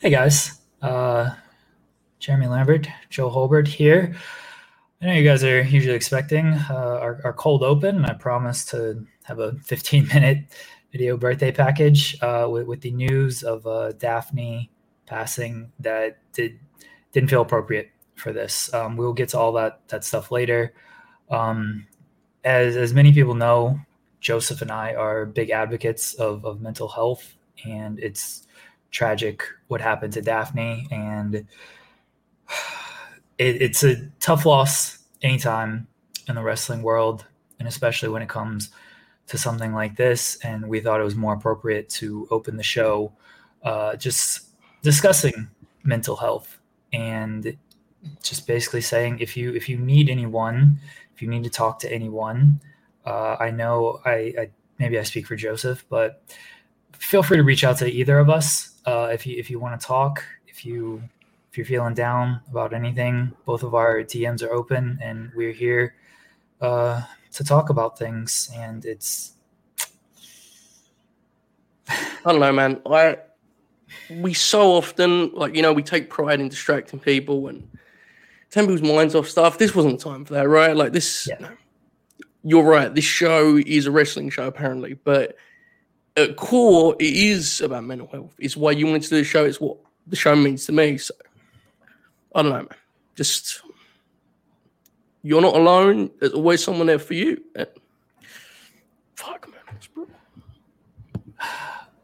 Hey guys, uh, Jeremy Lambert, Joe Holbert here. I know you guys are usually expecting uh, our, our, cold open, and I promised to have a 15 minute video birthday package uh, with, with, the news of uh, Daphne passing that did didn't feel appropriate for this. Um, we'll get to all that that stuff later. Um, as as many people know, Joseph and I are big advocates of, of mental health, and it's tragic what happened to Daphne, and it, it's a tough loss anytime in the wrestling world, and especially when it comes to something like this. And we thought it was more appropriate to open the show uh, just discussing mental health and just basically saying if you if you need anyone, if you need to talk to anyone, uh, I know I, I maybe I speak for Joseph, but feel free to reach out to either of us uh, if you if you want to talk, if you if you're feeling down about anything, both of our DMs are open, and we're here uh, to talk about things. And it's I don't know, man. I we so often like you know we take pride in distracting people and taking people's minds off stuff. This wasn't the time for that, right? Like this. Yeah. You're right. This show is a wrestling show, apparently, but at core, it is about mental health. It's why you wanted to do the show. It's what the show means to me. So I don't know, man. Just you're not alone. There's always someone there for you. And, fuck, man.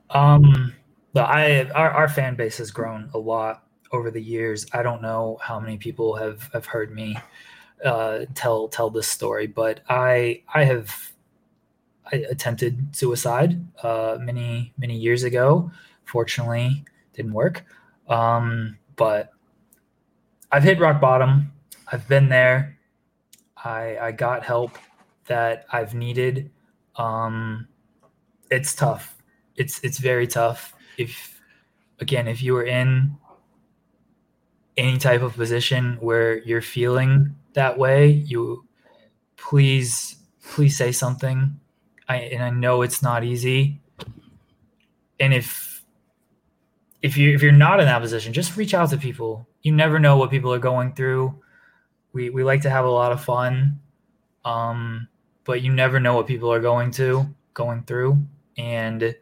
Um, the I our, our fan base has grown a lot over the years. I don't know how many people have have heard me uh, tell tell this story, but I I have I attempted suicide uh, many many years ago. Fortunately, didn't work. Um, but I've hit rock bottom. I've been there. I I got help that I've needed. Um, it's tough. It's it's very tough. If again, if you are in any type of position where you're feeling that way, you please please say something I and I know it's not easy. And if if you if you're not in that position, just reach out to people. You never know what people are going through. We we like to have a lot of fun. Um, but you never know what people are going to going through and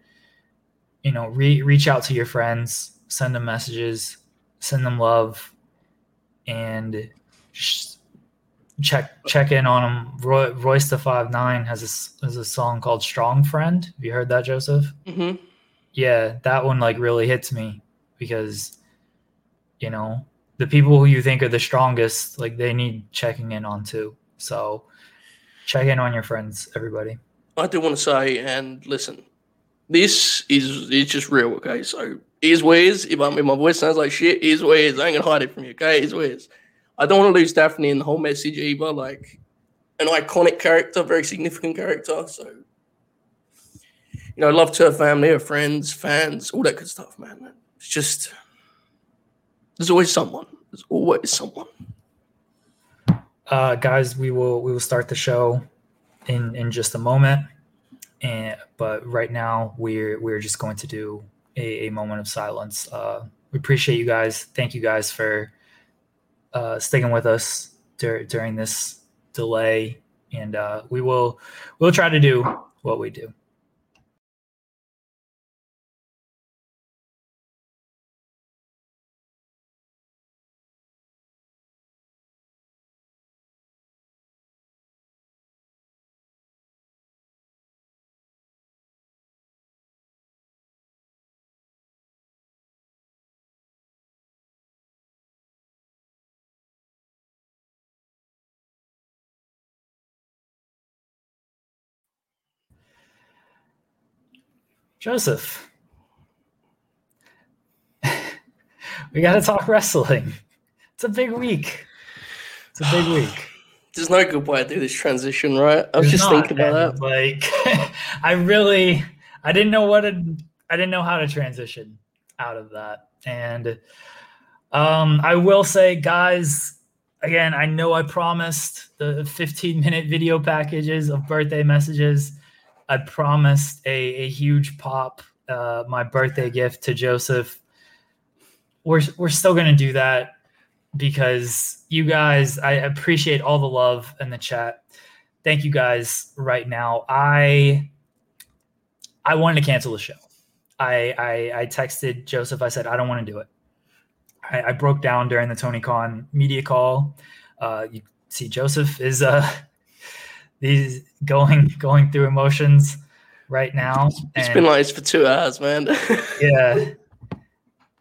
you know re- reach out to your friends send them messages send them love and check check in on him. Roy, Royce da 5'9" has a, has a song called "Strong Friend." Have you heard that, Joseph? Mm-hmm. Yeah, that one like really hits me because you know the people who you think are the strongest, like they need checking in on too. So check in on your friends, everybody. I do want to say and listen, this is it's just real, okay? So is where's if, I if my voice sounds like shit, is where's I ain't gonna hide it from you, okay? Is where's I don't want to lose Daphne in the whole message either. Like an iconic character, very significant character. So, you know, love to her family, her friends, fans, all that good stuff, man. It's just there's always someone. There's always someone. Uh, guys, we will we will start the show in in just a moment, and but right now we're we're just going to do a, a moment of silence. Uh, we appreciate you guys. Thank you guys for uh, sticking with us dur- during this delay, and uh, we will we'll try to do what we do. Joseph, we got to talk wrestling. It's a big week. It's a big week. There's no good way to do this transition, right? I was There's just not, thinking about that. Like, I really, I didn't know what to, I didn't know how to transition out of that, and um, I will say, guys, again, I know I promised the 15 minute video packages of birthday messages. I promised a, a huge pop, uh, my birthday gift to Joseph. We're, we're still going to do that because you guys, I appreciate all the love in the chat. Thank you guys right now. I I wanted to cancel the show. I, I, I texted Joseph. I said I don't want to do it. I, I broke down during the Tony Khan media call. Uh, you see, Joseph is uh, he's going going through emotions right now. It's been like this for two hours, man. yeah,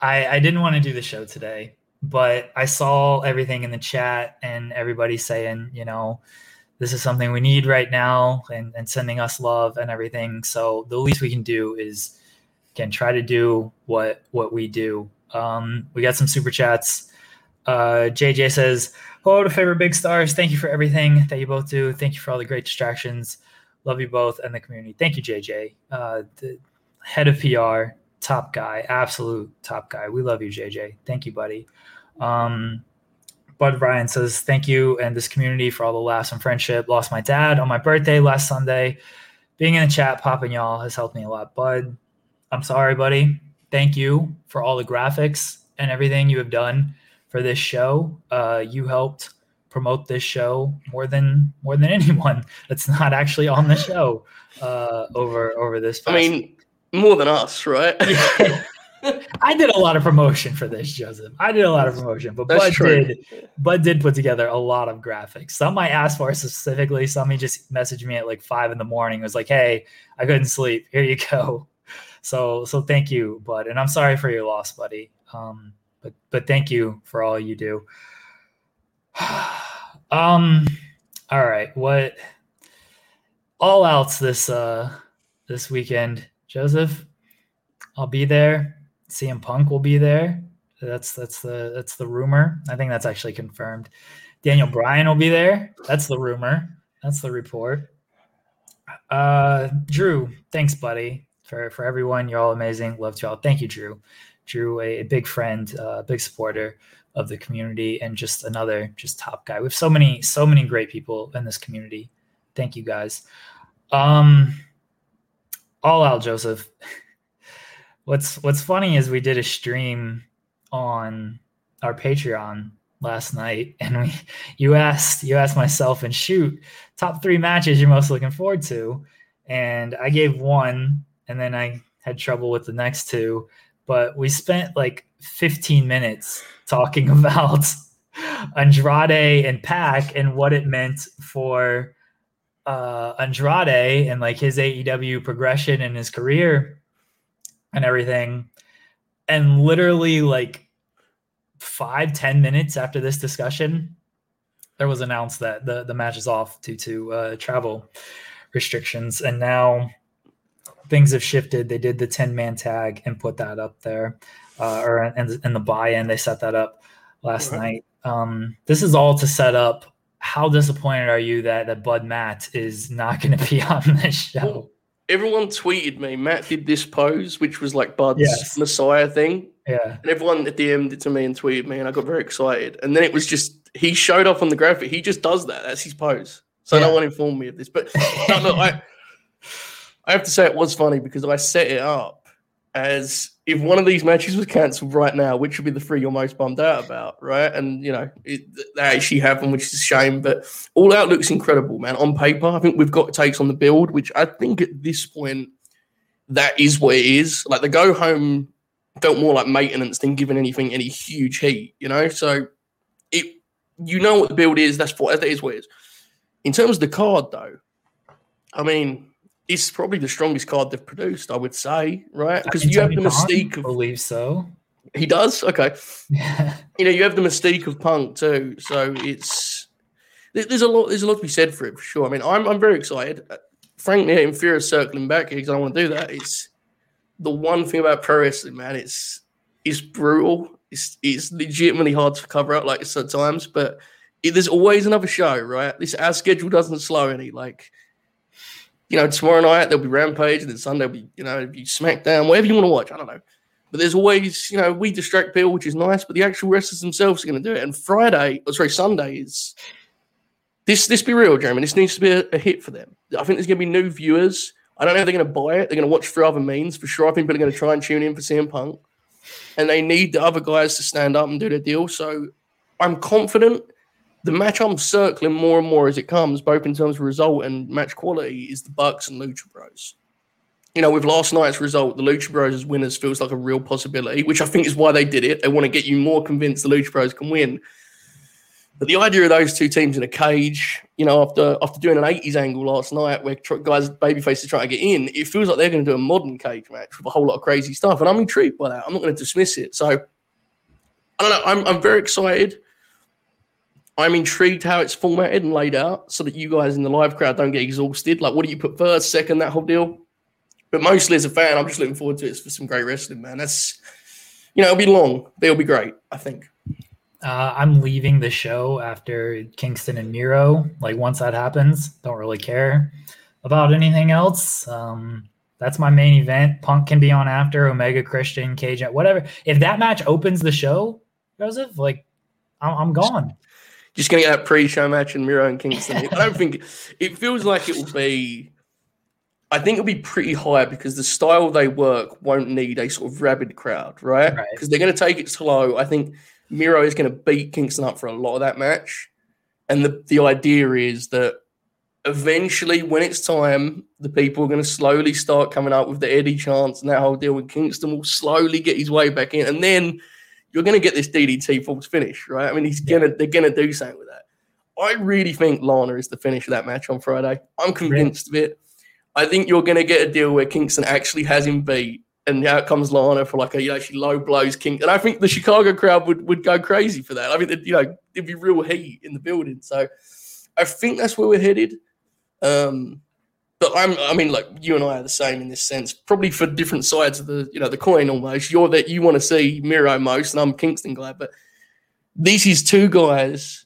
I I didn't want to do the show today, but I saw everything in the chat and everybody saying, you know, this is something we need right now, and and sending us love and everything. So the least we can do is can try to do what what we do um, we got some super chats. Uh, JJ says, Hello to favorite big stars. Thank you for everything that you both do. Thank you for all the great distractions. Love you both and the community. Thank you, JJ. Uh, the head of PR, top guy, absolute top guy. We love you, JJ. Thank you, buddy. Um, Bud Ryan says, Thank you and this community for all the laughs and friendship. Lost my dad on my birthday last Sunday. Being in the chat, popping y'all has helped me a lot. Bud, I'm sorry, buddy thank you for all the graphics and everything you have done for this show. Uh, you helped promote this show more than more than anyone that's not actually on the show uh, over over this. I mean, more than us, right? I did a lot of promotion for this, Joseph. I did a lot of promotion, but That's Bud true. did Bud did put together a lot of graphics. Some I asked for specifically. Some he just messaged me at like five in the morning. It was like, "Hey, I couldn't sleep. Here you go." So so thank you, bud, and I'm sorry for your loss, buddy. Um, but but thank you for all you do. um, all right, what all outs this uh this weekend, Joseph? I'll be there. CM Punk will be there. That's that's the that's the rumor. I think that's actually confirmed. Daniel Bryan will be there. That's the rumor. That's the report. Uh, Drew, thanks, buddy for for everyone. You're all amazing. Love to y'all. Thank you, Drew. Drew, a, a big friend, a uh, big supporter of the community, and just another just top guy. We have so many so many great people in this community. Thank you guys. Um, all out, Joseph. what's What's funny is we did a stream on our Patreon last night, and we you asked you asked myself and shoot top three matches you're most looking forward to, and I gave one and then I had trouble with the next two. But we spent like 15 minutes talking about Andrade and Pac and what it meant for uh, Andrade and like his AEW progression and his career and everything. And literally, like five ten minutes after this discussion, there was announced that the, the match is off due to uh, travel restrictions. And now things have shifted. They did the 10 man tag and put that up there, uh, or in, in the buy in, they set that up last right. night. Um, this is all to set up. How disappointed are you that, that Bud Matt is not going to be on this show? Well, everyone tweeted me. Matt did this pose, which was like Bud's yes. Messiah thing. Yeah. And everyone DM'd it to me and tweeted me, and I got very excited. And then it was just, he showed up on the graphic. He just does that. That's his pose. So yeah. no one informed me of this. But no, no, I. I have to say it was funny because I set it up as if one of these matches was cancelled right now, which would be the three you're most bummed out about, right? And you know it, that actually happened, which is a shame. But All Out looks incredible, man. On paper, I think we've got takes on the build, which I think at this point that is what it is. Like the go home felt more like maintenance than giving anything any huge heat, you know. So it, you know what the build is. That's what that is what it is. In terms of the card, though, I mean it's probably the strongest card they've produced, I would say, right? Because you have the mystique of believe so. He does, okay. you know, you have the mystique of Punk too, so it's there's a lot there's a lot to be said for it for sure. I mean, I'm I'm very excited. Uh, frankly, in fear of circling back here because I want to do that. It's the one thing about pro wrestling, man. It's it's brutal. It's it's legitimately hard to cover up like sometimes, but it, there's always another show, right? This our schedule doesn't slow any. Like, you know, tomorrow night there'll be Rampage, and then Sunday will be, you know, be SmackDown, whatever you want to watch. I don't know. But there's always, you know, we distract people, which is nice, but the actual wrestlers themselves are going to do it. And Friday, or sorry, Sunday is this. This be real, Jeremy. This needs to be a, a hit for them. I think there's going to be new viewers. I don't know if they're going to buy it. They're going to watch through other means for sure. I think people are going to try and tune in for CM Punk, and they need the other guys to stand up and do their deal. So I'm confident. The match I'm circling more and more as it comes, both in terms of result and match quality, is the Bucks and Lucha Bros you know, with last night's result, the Lucha Bros as winners feels like a real possibility, which I think is why they did it. They want to get you more convinced the Lucha Bros can win. But the idea of those two teams in a cage, you know, after after doing an 80s angle last night where guys, babyface is trying to get in, it feels like they're going to do a modern cage match with a whole lot of crazy stuff. And I'm intrigued by that. I'm not going to dismiss it. So, I don't know. I'm, I'm very excited. I'm intrigued how it's formatted and laid out so that you guys in the live crowd don't get exhausted. Like, what do you put first, second, that whole deal? But mostly as a fan, I'm just looking forward to it for some great wrestling, man. That's you know, it'll be long, but it'll be great, I think. Uh, I'm leaving the show after Kingston and Miro. Like once that happens, don't really care about anything else. Um, that's my main event. Punk can be on after Omega Christian, Cage, whatever. If that match opens the show, Joseph, like I'm, I'm gone. Just gonna get that pre-show match in Miro and Kingston. I don't think it feels like it will be I think it'll be pretty high because the style they work won't need a sort of rabid crowd, right? Because right. they're going to take it slow. I think Miro is going to beat Kingston up for a lot of that match. And the, the idea is that eventually, when it's time, the people are going to slowly start coming up with the Eddie chance and that whole deal with Kingston will slowly get his way back in. And then you're going to get this DDT false finish, right? I mean, he's gonna they're going to do something with that. I really think Lana is the finish of that match on Friday. I'm convinced really? of it. I think you're going to get a deal where Kingston actually has him beat, and out comes Lana for like a you know she low blows King, and I think the Chicago crowd would would go crazy for that. I mean, you know it'd be real heat in the building. So I think that's where we're headed. Um, but I'm, I mean, like you and I are the same in this sense, probably for different sides of the, you know, the coin almost. You're that you want to see Miro most, and I'm Kingston glad. But these is two guys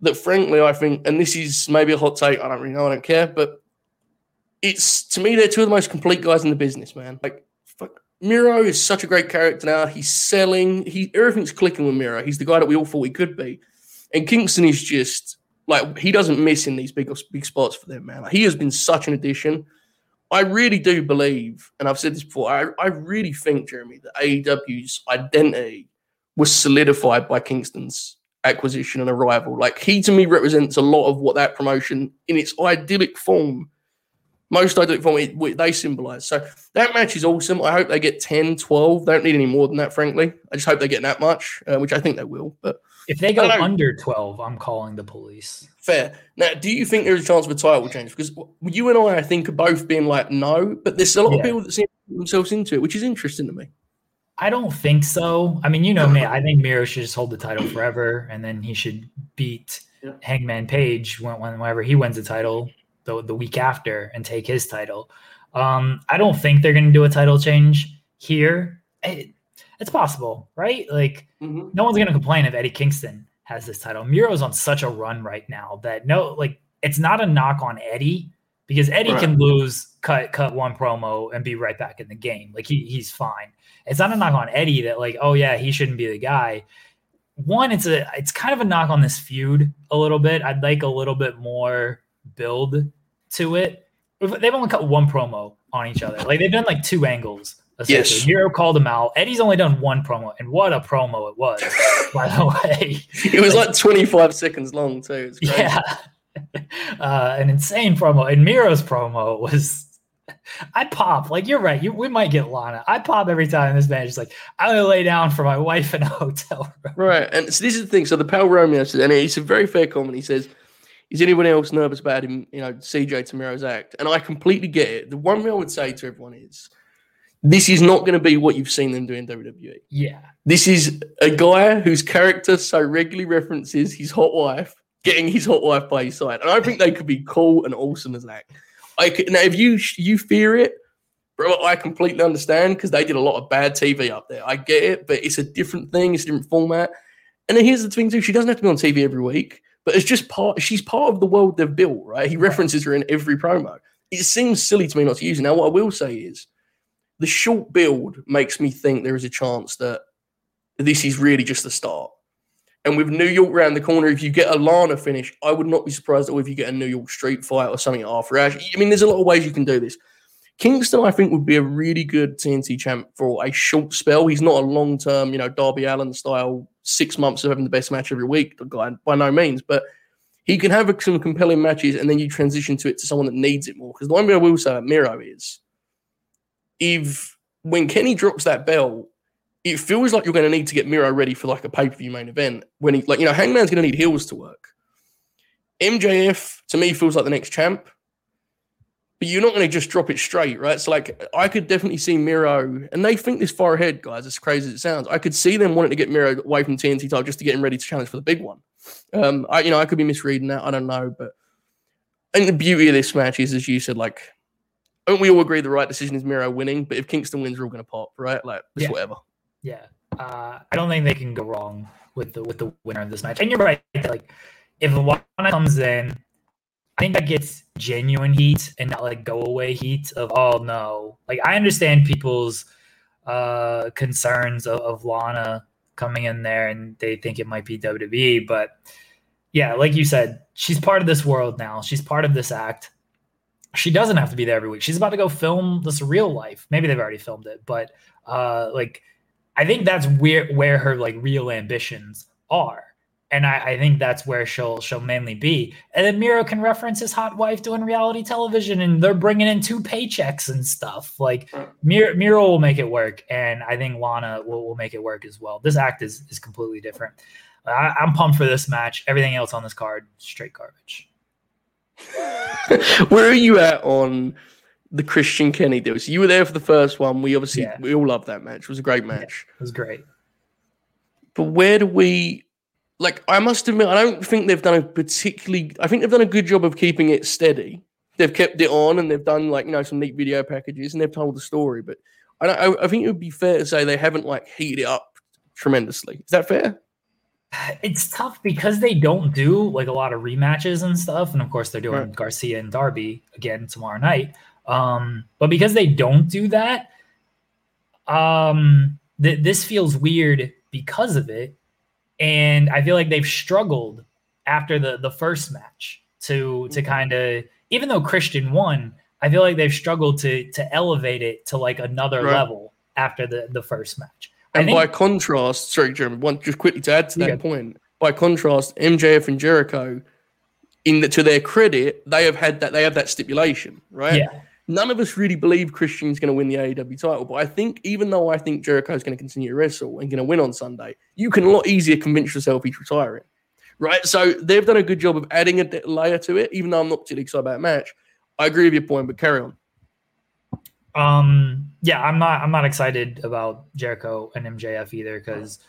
that, frankly, I think, and this is maybe a hot take. I don't really know. I don't care, but it's to me they're two of the most complete guys in the business, man. Like fuck, Miro is such a great character now. He's selling. He everything's clicking with Miro. He's the guy that we all thought he could be, and Kingston is just like he doesn't miss in these big big spots for them, man. Like, he has been such an addition. I really do believe, and I've said this before. I, I really think, Jeremy, that AEW's identity was solidified by Kingston's acquisition and arrival. Like he to me represents a lot of what that promotion in its idyllic form most idyllic form, for me, they symbolize. So that match is awesome. I hope they get 10, 12. They don't need any more than that, frankly. I just hope they get that much, uh, which I think they will. But if they go under 12, I'm calling the police. Fair. Now, do you think there's a chance of a title change? Because you and I, I think, are both being like, no, but there's a lot yeah. of people that seem to themselves into it, which is interesting to me. I don't think so. I mean, you know me. I think Miro should just hold the title forever, and then he should beat yeah. Hangman Page whenever he wins the title the, the week after and take his title. Um, I don't think they're going to do a title change here. It, it's possible, right? Like, mm-hmm. no one's going to complain if Eddie Kingston has this title. Miro's on such a run right now that no, like, it's not a knock on Eddie because Eddie right. can lose, cut, cut one promo and be right back in the game. Like, he, he's fine. It's not a knock on Eddie that, like, oh, yeah, he shouldn't be the guy. One, it's a, it's kind of a knock on this feud a little bit. I'd like a little bit more build to it. They've only cut one promo on each other. Like they've done like two angles. Yes. Miro called him out. Eddie's only done one promo, and what a promo it was, by the way. It was like 25 seconds long, too. Yeah. Uh, an insane promo. And Miro's promo was I pop. Like you're right. You, we might get Lana. I pop every time this match is like, I'm gonna lay down for my wife in a hotel room. Right. And so this is the thing. So the Pal Romeo says, and it's a very fair comment. He says, is anyone else nervous about him, you know, CJ Tamiro's act? And I completely get it. The one thing I would say to everyone is this is not going to be what you've seen them do in WWE. Yeah. This is a guy whose character so regularly references his hot wife getting his hot wife by his side. And I think they could be cool and awesome as that. I could, now, if you you fear it, bro, I completely understand because they did a lot of bad TV up there. I get it, but it's a different thing. It's a different format. And then here's the thing too: she doesn't have to be on TV every week, but it's just part. She's part of the world they've built, right? He references her in every promo. It seems silly to me not to use it. Now, what I will say is, the short build makes me think there is a chance that this is really just the start. And with New York around the corner, if you get a Lana finish, I would not be surprised if you get a New York street fight or something after Ash. I mean, there's a lot of ways you can do this. Kingston, I think, would be a really good TNT champ for a short spell. He's not a long term, you know, Darby Allin style, six months of having the best match every week guy, by no means. But he can have some compelling matches and then you transition to it to someone that needs it more. Because the one thing I will say about Miro is if when Kenny drops that bell, it feels like you're going to need to get Miro ready for like a pay per view main event. When he, like, you know, Hangman's going to need heels to work. MJF to me feels like the next champ but you're not going to just drop it straight, right? So, like, I could definitely see Miro, and they think this far ahead, guys, as crazy as it sounds. I could see them wanting to get Miro away from TNT title just to get him ready to challenge for the big one. Um, I, you know, I could be misreading that. I don't know, but and the beauty of this match is, as you said, like, don't we all agree the right decision is Miro winning? But if Kingston wins, we're all going to pop, right? Like, just yeah. whatever. Yeah, uh, I don't think they can go wrong with the with the winner of this match. And you're right, like, if Lana comes in I think that gets genuine heat and not like go away heat of oh no. Like I understand people's uh concerns of, of Lana coming in there and they think it might be WWE, but yeah, like you said, she's part of this world now. She's part of this act. She doesn't have to be there every week. She's about to go film this real life. Maybe they've already filmed it, but uh like I think that's where where her like real ambitions are and I, I, think that's where she'll she'll mainly be. And then Miro can reference his hot wife doing reality television, and they're bringing in two paychecks and stuff. Like Miro, Miro will make it work, and I think Lana will, will make it work as well. This act is is completely different. I, I'm pumped for this match. Everything else on this card, straight garbage. where are you at on the Christian Kenny deal? So you were there for the first one. We obviously yeah. we all loved that match. It was a great match. Yeah, it was great. But where do we like I must admit, I don't think they've done a particularly. I think they've done a good job of keeping it steady. They've kept it on, and they've done like you know some neat video packages, and they've told the story. But I, don't I, I think it would be fair to say they haven't like heated it up tremendously. Is that fair? It's tough because they don't do like a lot of rematches and stuff, and of course they're doing right. Garcia and Darby again tomorrow night. Um, but because they don't do that, um, th- this feels weird because of it and I feel like they've struggled after the the first match to to mm-hmm. kind of even though Christian won, I feel like they've struggled to to elevate it to like another right. level after the the first match. And think, by contrast, sorry, Jeremy, one just quickly to add to that yeah. point. By contrast, MJF and Jericho, in the, to their credit, they have had that they have that stipulation, right? Yeah none of us really believe Christian's going to win the AEW title. But I think, even though I think Jericho is going to continue to wrestle and going to win on Sunday, you can a lot easier convince yourself he's retiring. Right. So they've done a good job of adding a layer to it, even though I'm not particularly excited about match. I agree with your point, but carry on. Um, yeah, I'm not I'm not excited about Jericho and MJF either because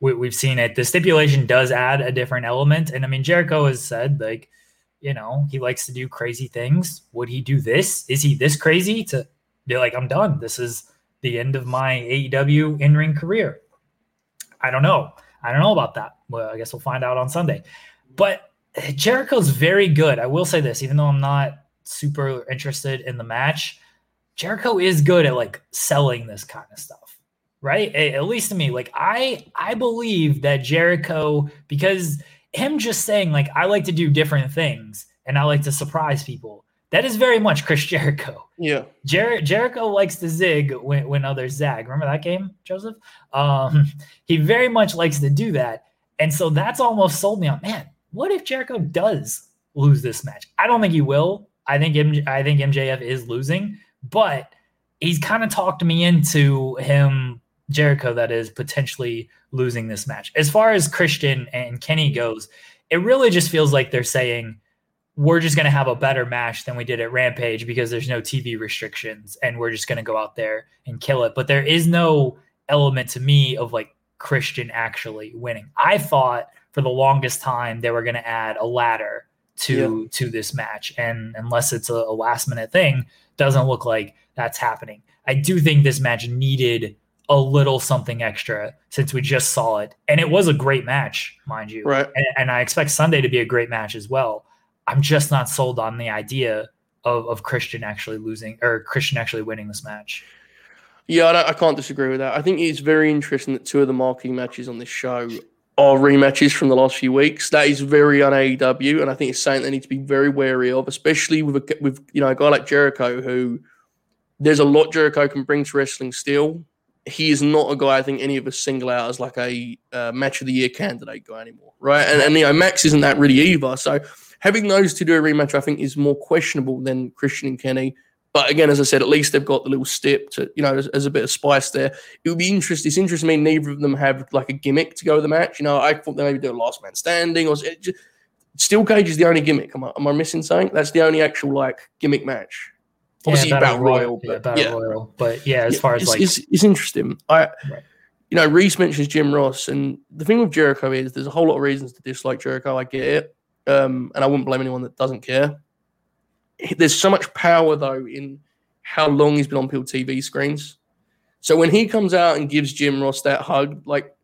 we, we've seen it. The stipulation does add a different element. And I mean Jericho has said like you know, he likes to do crazy things. Would he do this? Is he this crazy to be like, I'm done? This is the end of my AEW in ring career. I don't know. I don't know about that. Well, I guess we'll find out on Sunday. But Jericho's very good. I will say this, even though I'm not super interested in the match, Jericho is good at like selling this kind of stuff, right? At least to me, like I I believe that Jericho because him just saying like I like to do different things and I like to surprise people. That is very much Chris Jericho. Yeah. Jer- Jericho likes to zig when, when others zag. Remember that game, Joseph? Um, he very much likes to do that. And so that's almost sold me on, man, what if Jericho does lose this match? I don't think he will. I think MJ, I think MJF is losing, but he's kind of talked me into him Jericho that is potentially losing this match. As far as Christian and Kenny goes, it really just feels like they're saying we're just going to have a better match than we did at Rampage because there's no TV restrictions and we're just going to go out there and kill it. But there is no element to me of like Christian actually winning. I thought for the longest time they were going to add a ladder to yeah. to this match. And unless it's a, a last minute thing, doesn't look like that's happening. I do think this match needed a little something extra since we just saw it. And it was a great match, mind you. Right. And, and, I expect Sunday to be a great match as well. I'm just not sold on the idea of, of Christian actually losing or Christian actually winning this match. Yeah, I, I can't disagree with that. I think it's very interesting that two of the marquee matches on this show are rematches from the last few weeks. That is very un AEW, and I think it's something they need to be very wary of, especially with a, with you know a guy like Jericho, who there's a lot Jericho can bring to wrestling still, he is not a guy I think any of us single out as like a uh, match of the year candidate guy anymore, right? And, and you know Max isn't that really either. So having those to do a rematch, I think, is more questionable than Christian and Kenny. But again, as I said, at least they've got the little step to you know as, as a bit of spice there. It would be interesting. It's interesting to me. Neither of them have like a gimmick to go with the match. You know, I thought they maybe do a last man standing or just, Steel Cage is the only gimmick. Am I, am I missing something? That's the only actual like gimmick match. Obviously, yeah, battle, royal, royal, but yeah, battle yeah. royal. But yeah, as yeah, far as it's, like, it's, it's interesting. I, right. you know, Reese mentions Jim Ross, and the thing with Jericho is there's a whole lot of reasons to dislike Jericho. I get it, um, and I wouldn't blame anyone that doesn't care. There's so much power though in how long he's been on Peel TV screens. So when he comes out and gives Jim Ross that hug, like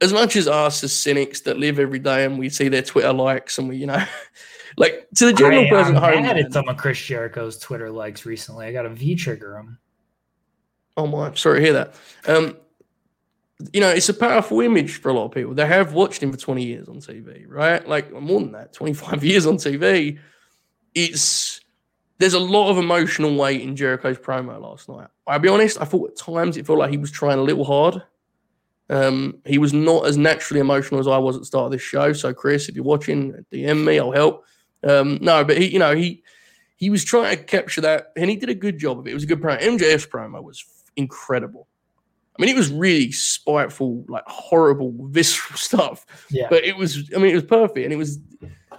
as much as us as cynics that live every day and we see their Twitter likes and we, you know, like to the general I, person I added some of Chris Jericho's Twitter likes recently. I got a V trigger him. Oh my, sorry to hear that. Um, you know, it's a powerful image for a lot of people. They have watched him for 20 years on TV, right? Like more than that, 25 years on TV. It's there's a lot of emotional weight in Jericho's promo last night. I'll be honest, I thought at times it felt like he was trying a little hard. Um, he was not as naturally emotional as I was at the start of this show. So, Chris, if you're watching, DM me, I'll help. Um, no, but he, you know, he he was trying to capture that, and he did a good job of it. It was a good promo. MJF's promo was incredible. I mean, it was really spiteful, like horrible, visceral stuff. Yeah. But it was, I mean, it was perfect, and it was.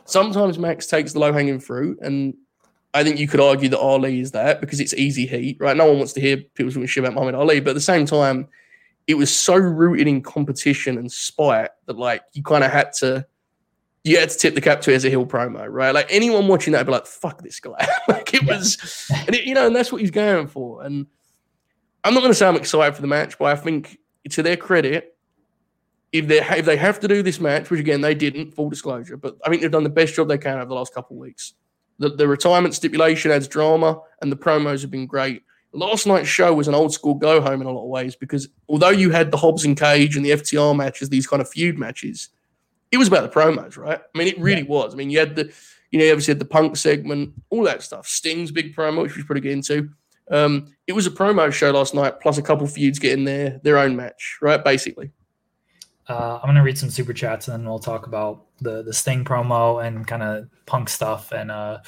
Sometimes Max takes the low hanging fruit, and I think you could argue that Ali is that because it's easy heat, right? No one wants to hear people talking shit about Muhammad Ali, but at the same time, it was so rooted in competition and spite that like you kind of had to you had to tip the cap to it as a heel promo, right? Like anyone watching that would be like, "Fuck this guy!" like it was, and it, you know, and that's what he's going for. And I'm not going to say I'm excited for the match, but I think to their credit, if they if they have to do this match, which again they didn't, full disclosure, but I think they've done the best job they can over the last couple of weeks. The, the retirement stipulation adds drama, and the promos have been great. Last night's show was an old school go home in a lot of ways because although you had the Hobbs and Cage and the FTR matches, these kind of feud matches, it was about the promos, right? I mean, it really yeah. was. I mean, you had the, you know, you obviously had the punk segment, all that stuff. Sting's big promo, which we should probably get into. Um, it was a promo show last night, plus a couple feuds getting their their own match, right? Basically. Uh, I'm gonna read some super chats and then we'll talk about the the Sting promo and kind of punk stuff and uh,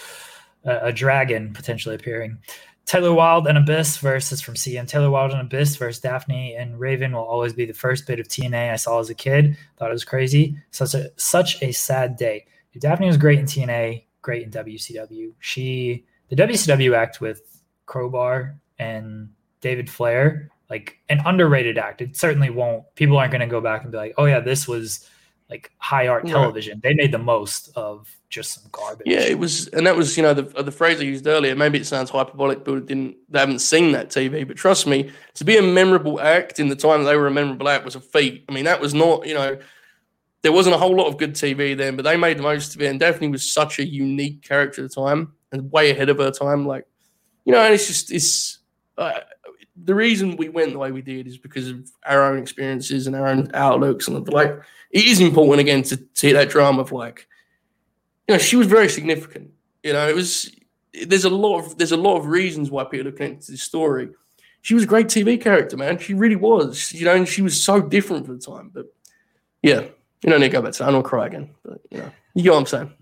a, a dragon potentially appearing. Taylor Wilde and Abyss versus from CM. Taylor Wilde and Abyss versus Daphne and Raven will always be the first bit of TNA I saw as a kid. Thought it was crazy. Such a such a sad day. Daphne was great in TNA, great in WCW. She the WCW act with Crowbar and David Flair, like an underrated act. It certainly won't. People aren't going to go back and be like, "Oh yeah, this was like high art television." They made the most of just some garbage. Yeah, it was, and that was you know the the phrase I used earlier. Maybe it sounds hyperbolic, but didn't they haven't seen that TV. But trust me, to be a memorable act in the time they were a memorable act was a feat. I mean, that was not you know there wasn't a whole lot of good TV then, but they made the most of it. And Daphne was such a unique character at the time and way ahead of her time. Like you know, and it's just it's. Uh, the reason we went the way we did is because of our own experiences and our own outlooks and like it is important again to see that drama of like you know, she was very significant. You know, it was there's a lot of there's a lot of reasons why people are connected to this story. She was a great TV character, man. She really was. You know, and she was so different for the time. But yeah, you don't need to go back to that. I don't cry again. But you know, you know what I'm saying.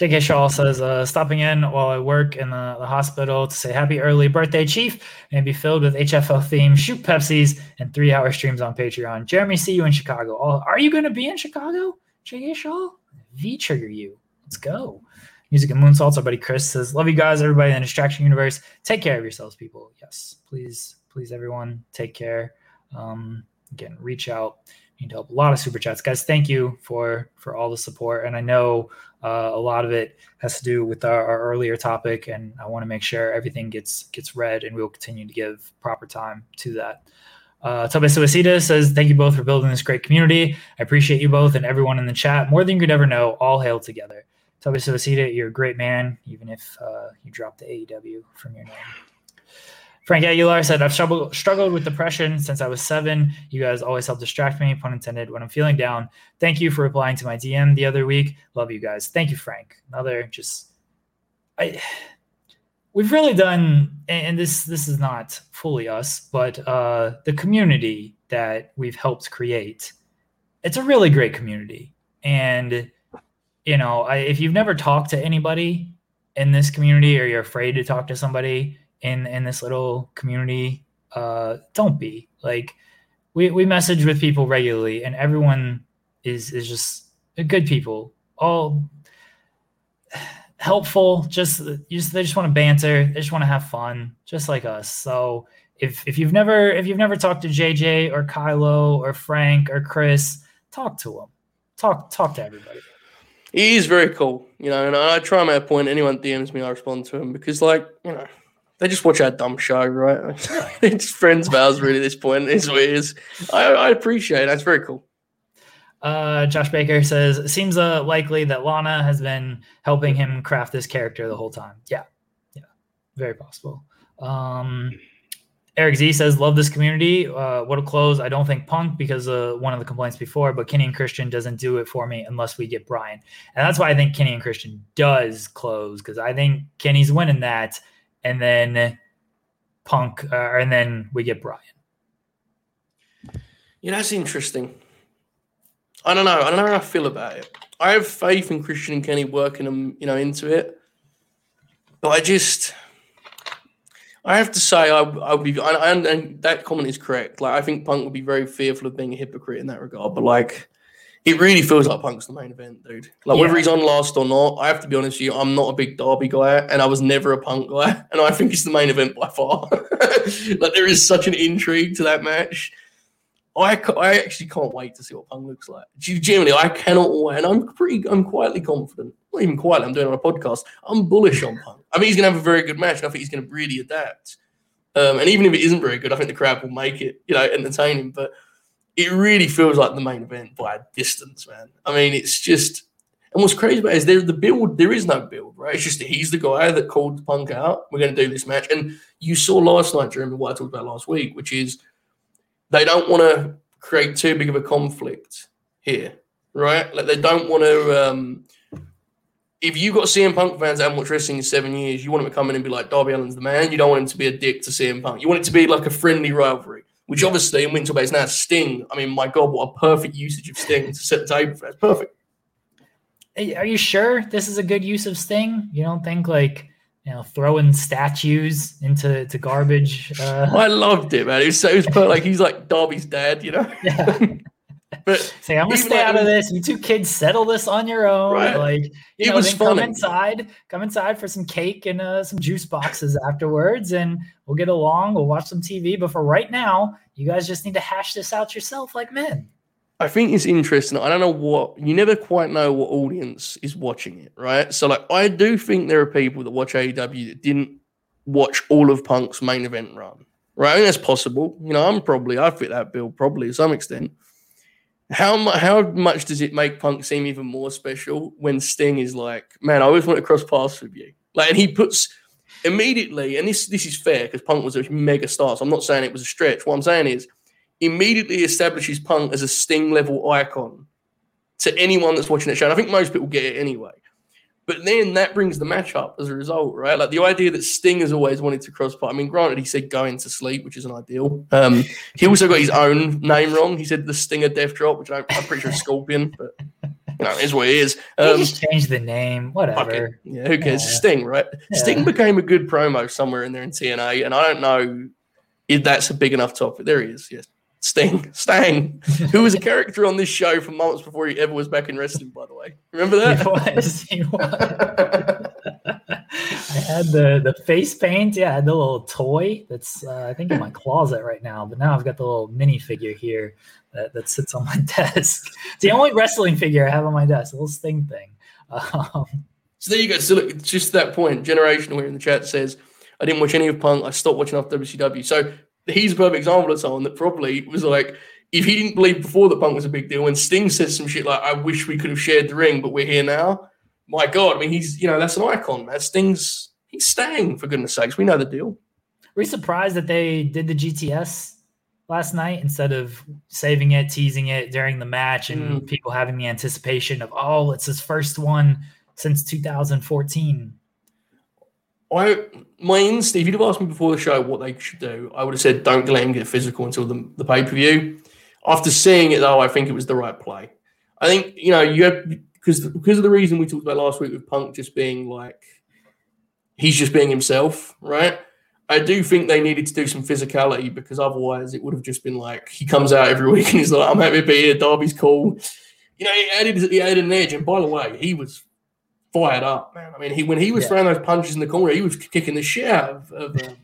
JK Shaw says, uh, stopping in while I work in the, the, hospital to say happy early birthday, Chief, and be filled with HFL theme, shoot Pepsis, and three hour streams on Patreon. Jeremy, see you in Chicago. Oh, are you going to be in Chicago, JK Shaw? V trigger you. Let's go. Music and Moonsaults. Our buddy Chris says, Love you guys, everybody in the Distraction Universe. Take care of yourselves, people. Yes, please, please, everyone, take care. Um, again, reach out. You need to help. A lot of super chats, guys. Thank you for for all the support. And I know uh, a lot of it has to do with our, our earlier topic, and I want to make sure everything gets gets read, and we'll continue to give proper time to that. Uh, Tobe Suicida says, Thank you both for building this great community. I appreciate you both and everyone in the chat more than you could ever know. All hail together. Tobe Suicida, you're a great man, even if uh, you dropped the AEW from your name. Frank Aguilar said, I've struggled, struggled with depression since I was seven. You guys always help distract me, pun intended, when I'm feeling down. Thank you for replying to my DM the other week. Love you guys. Thank you, Frank. Another just, I, we've really done, and this this is not fully us, but uh, the community that we've helped create. It's a really great community, and you know, I, if you've never talked to anybody in this community, or you're afraid to talk to somebody in in this little community, uh, don't be like we we message with people regularly, and everyone is is just good people. All helpful. Just, just they just want to banter. They just want to have fun, just like us. So if if you've never if you've never talked to JJ or Kylo or Frank or Chris, talk to them. Talk talk to everybody. He is very cool, you know, and I try my point. Anyone DMs me, I respond to him because, like, you know, they just watch our dumb show, right? it's friends of ours, really. At this point, it's what it is. I, I appreciate it. It's very cool. Uh, Josh Baker says, it seems uh, likely that Lana has been helping him craft this character the whole time. Yeah. Yeah. Very possible. Um, Eric Z says, love this community. Uh, what'll close? I don't think Punk because uh, one of the complaints before, but Kenny and Christian doesn't do it for me unless we get Bryan. And that's why I think Kenny and Christian does close because I think Kenny's winning that. And then Punk, uh, and then we get Bryan. Yeah, that's interesting. I don't know. I don't know how I feel about it. I have faith in Christian and Kenny working them, you know, into it. But I just, I have to say, I, I would be, and, and that comment is correct. Like, I think Punk would be very fearful of being a hypocrite in that regard. But like, it really feels like Punk's the main event, dude. Like, yeah. whether he's on last or not, I have to be honest with you, I'm not a big Darby guy, and I was never a Punk guy, and I think it's the main event by far. like, there is such an intrigue to that match. I, I actually can't wait to see what Punk looks like. Genuinely, I cannot wait. And I'm pretty, I'm quietly confident. Not even quietly, I'm doing it on a podcast. I'm bullish on Punk. I think he's going to have a very good match. And I think he's going to really adapt. Um, and even if it isn't very good, I think the crowd will make it, you know, entertaining. But it really feels like the main event by a distance, man. I mean, it's just. And what's crazy about it is there the build, there is no build, right? It's just he's the guy that called Punk out. We're going to do this match. And you saw last night, Jeremy, what I talked about last week, which is they don't want to create too big of a conflict here, right? Like they don't want to. Um, if you got CM Punk fans that haven't watched wrestling in seven years, you want them to come in and be like Darby Allin's the man. You don't want him to be a dick to CM Punk. You want it to be like a friendly rivalry, which obviously in Winter Base now Sting. I mean, my God, what a perfect usage of Sting to set the table for that. Perfect. Are you sure this is a good use of Sting? You don't think like you know, throwing statues into to garbage. Uh, I loved it, man. It was so it was like he's like Darby's dad, you know. Yeah. But say, I'm gonna stay like, out of this. You two kids settle this on your own. Right. Like, you it know, was then funny. come inside, come inside for some cake and uh, some juice boxes afterwards, and we'll get along. We'll watch some TV. But for right now, you guys just need to hash this out yourself, like men. I think it's interesting. I don't know what you never quite know what audience is watching it, right? So like I do think there are people that watch AEW that didn't watch all of Punk's main event run. Right? I think that's possible. You know, I'm probably I fit that bill probably to some extent. How much how much does it make Punk seem even more special when Sting is like, man, I always want to cross paths with you. Like and he puts immediately, and this this is fair because Punk was a mega star. So I'm not saying it was a stretch. What I'm saying is immediately establishes Punk as a Sting level icon to anyone that's watching that show. And I think most people get it anyway. But then that brings the match up as a result, right? Like the idea that Sting has always wanted to cross I mean, granted, he said going to sleep, which isn't ideal. Um, he also got his own name wrong. He said the Stinger Death Drop, which I'm, I'm pretty sure is Scorpion, but you know, is what it is. Um, just change the name, whatever. Okay. Yeah, who cares? Yeah. Sting, right? Yeah. Sting became a good promo somewhere in there in TNA, and I don't know if that's a big enough topic. There he is, yes. Sting, Stang, who was a character on this show for months before he ever was back in wrestling, by the way. Remember that? He was. He was. I had the the face paint. Yeah, I had the little toy that's uh, I think in my closet right now. But now I've got the little mini figure here that, that sits on my desk. It's the only wrestling figure I have on my desk. A little Sting thing. Um, so there you go. So look, just that point. Generational here in the chat says, "I didn't watch any of Punk. I stopped watching after WCW." So he's a perfect example of someone that probably was like, if he didn't believe before that Punk was a big deal, when Sting says some shit like, "I wish we could have shared the ring, but we're here now." my God, I mean, he's you know that's an icon. That Sting's he's staying for goodness sakes. We know the deal. Were you surprised that they did the GTS last night instead of saving it, teasing it during the match, and mm. people having the anticipation of oh, it's his first one since 2014? I my instinct, if you'd have asked me before the show what they should do, I would have said don't let him get physical until the, the pay per view. After seeing it though, I think it was the right play. I think you know you have because because of the reason we talked about last week with Punk just being like he's just being himself, right? I do think they needed to do some physicality because otherwise it would have just been like he comes out every week and he's like, I'm happy to be here, Darby's cool. You know, he added he added an edge, and by the way, he was fired up, man. I mean, he when he was yeah. throwing those punches in the corner, he was kicking the shit out of, of um,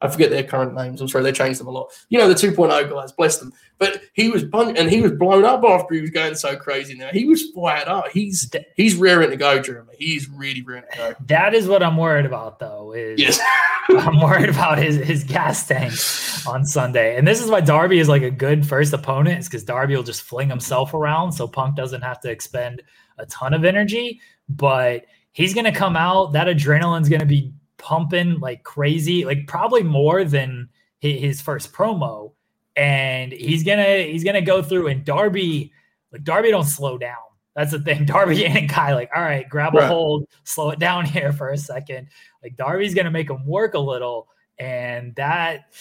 I forget their current names. I'm sorry, they changed them a lot. You know, the 2.0 guys, bless them. But he was bunt and he was blown up after he was going so crazy. Now he was fired up. He's he's rearing to go, Jeremy. He's really rearing to go. That is what I'm worried about, though. Is yes. I'm worried about his his gas tank on Sunday, and this is why Darby is like a good first opponent. Is because Darby will just fling himself around, so Punk doesn't have to expend a ton of energy, but. He's going to come out. That adrenaline's going to be pumping like crazy, like probably more than his first promo. And he's gonna he's gonna go through and Darby, like Darby don't slow down. That's the thing. Darby and Kai, like, all right, grab a right. hold, slow it down here for a second. Like Darby's gonna make him work a little, and that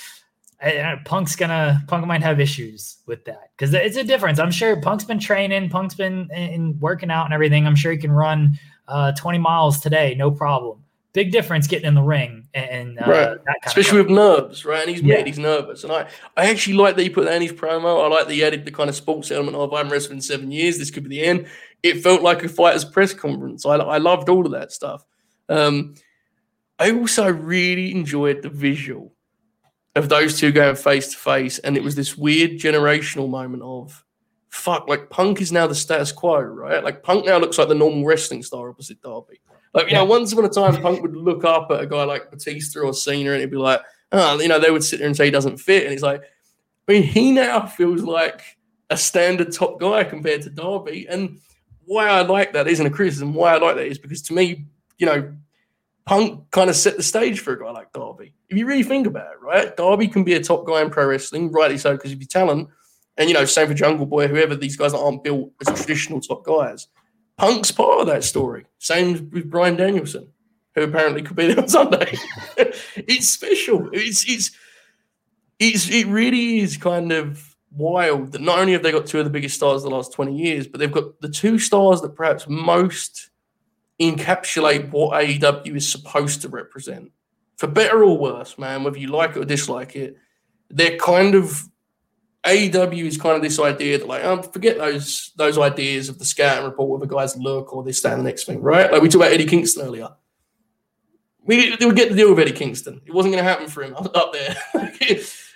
and Punk's gonna Punk might have issues with that because it's a difference. I'm sure Punk's been training, Punk's been in, in working out and everything. I'm sure he can run uh, 20 miles today, no problem big difference getting in the ring and uh, right. especially with nerves, right? And he's yeah. made he's nervous, and I I actually like that he put that in his promo. I like that he added the kind of sports element of I'm wrestling seven years. This could be the end. It felt like a fighter's press conference. I I loved all of that stuff. Um, I also really enjoyed the visual of those two going face to face, and it was this weird generational moment of fuck, like Punk is now the status quo, right? Like Punk now looks like the normal wrestling star opposite Darby. Like, you yeah. know, once upon a time, Punk would look up at a guy like Batista or Cena and he'd be like, oh, you know, they would sit there and say he doesn't fit. And he's like, I mean, he now feels like a standard top guy compared to Darby. And why I like that isn't a criticism. Why I like that is because to me, you know, Punk kind of set the stage for a guy like Darby. If you really think about it, right? Darby can be a top guy in pro wrestling, rightly so, because of your talent. And, you know, same for Jungle Boy, whoever these guys aren't built as traditional top guys. Punk's part of that story. Same with Bryan Danielson, who apparently could be there on Sunday. it's special. It's it's it's it really is kind of wild that not only have they got two of the biggest stars the last 20 years, but they've got the two stars that perhaps most encapsulate what AEW is supposed to represent. For better or worse, man, whether you like it or dislike it, they're kind of AEW is kind of this idea that like, um, forget those those ideas of the scout and report with a guy's look or this, that, and the next thing, right? Like we talked about Eddie Kingston earlier. We, we would get the deal with Eddie Kingston. It wasn't going to happen for him up there.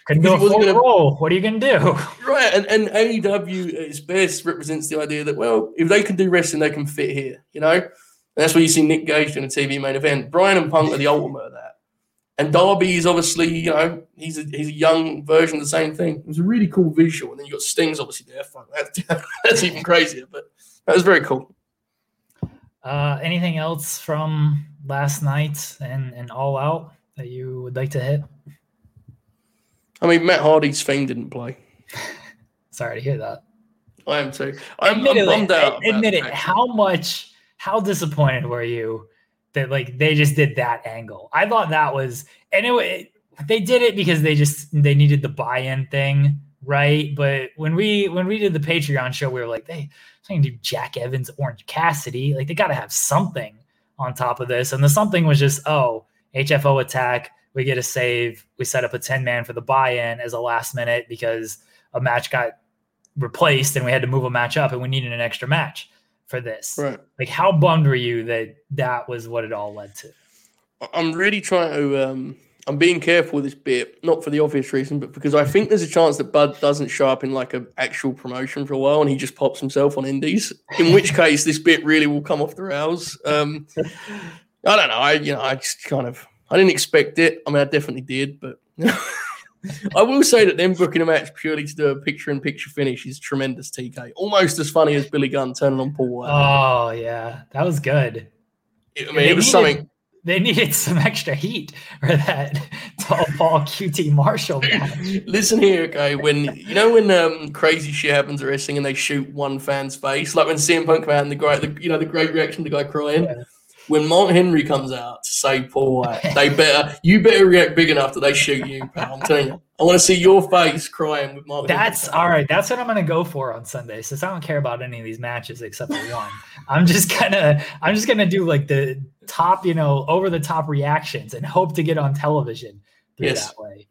Couldn't go full gonna. What are you going to do? Right, and, and AEW at its best represents the idea that well, if they can do wrestling, they can fit here. You know, and that's where you see Nick Gage in a TV main event. Bryan and Punk are the ultimate of that. And Darby is obviously, you know, he's a, he's a young version of the same thing. It was a really cool visual. And then you got Stings obviously there. That's, that's even crazier, but that was very cool. Uh, anything else from last night and, and All Out that you would like to hit? I mean, Matt Hardy's theme didn't play. Sorry to hear that. I am too. I'm, I'm bummed out. Admit it. How much, how disappointed were you that like they just did that angle. I thought that was anyway. They did it because they just they needed the buy-in thing, right? But when we when we did the Patreon show, we were like, they saying do Jack Evans, Orange Cassidy, like they got to have something on top of this. And the something was just oh HFO attack. We get a save. We set up a 10 man for the buy in as a last minute because a match got replaced and we had to move a match up and we needed an extra match for this. Right. Like, how bummed were you that that was what it all led to? I'm really trying to. Um, I'm being careful with this bit, not for the obvious reason, but because I think there's a chance that Bud doesn't show up in like an actual promotion for a while, and he just pops himself on Indies. In which case, this bit really will come off the rails. Um, I don't know. I you know I just kind of I didn't expect it. I mean, I definitely did, but. I will say that them booking a match purely to do a picture-in-picture finish is tremendous. TK, almost as funny as Billy Gunn turning on Paul White. Oh yeah, that was good. I mean, it was needed, something. They needed some extra heat for that tall Paul QT Marshall match. Listen here, okay. When you know when um, crazy shit happens at wrestling and they shoot one fan's face, like when CM Punk came out and the great, the, you know, the great reaction, the guy crying. Yeah when Mark Henry comes out to say Paul White, they better you better react big enough that they shoot you, pal. I'm telling you. I want to see your face crying with Mark. That's Henry. all right. That's what I'm gonna go for on Sunday. Since I don't care about any of these matches except for one, I'm just gonna I'm just gonna do like the top, you know, over the top reactions and hope to get on television through yes. that way.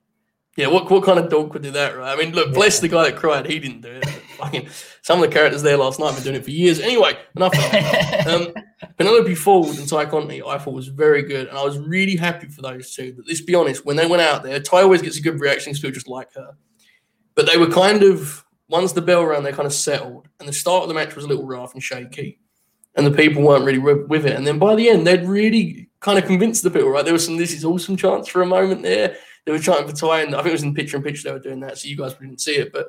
Yeah, what what kind of dog could do that, right? I mean, look, bless the guy that cried. He didn't do it. Fucking some of the characters there last night have been doing it for years. Anyway, enough. um, Penelope Ford and Tay Conti, I thought was very good, and I was really happy for those two. But let's be honest, when they went out there, Ty always gets a good reaction because people just like her. But they were kind of once the bell rang, they kind of settled, and the start of the match was a little rough and shaky, and the people weren't really with it. And then by the end, they'd really kind of convinced the people. Right, there was some "this is awesome" chance for a moment there. They were trying for Ty, and I think it was in picture in picture they were doing that, so you guys didn't see it, but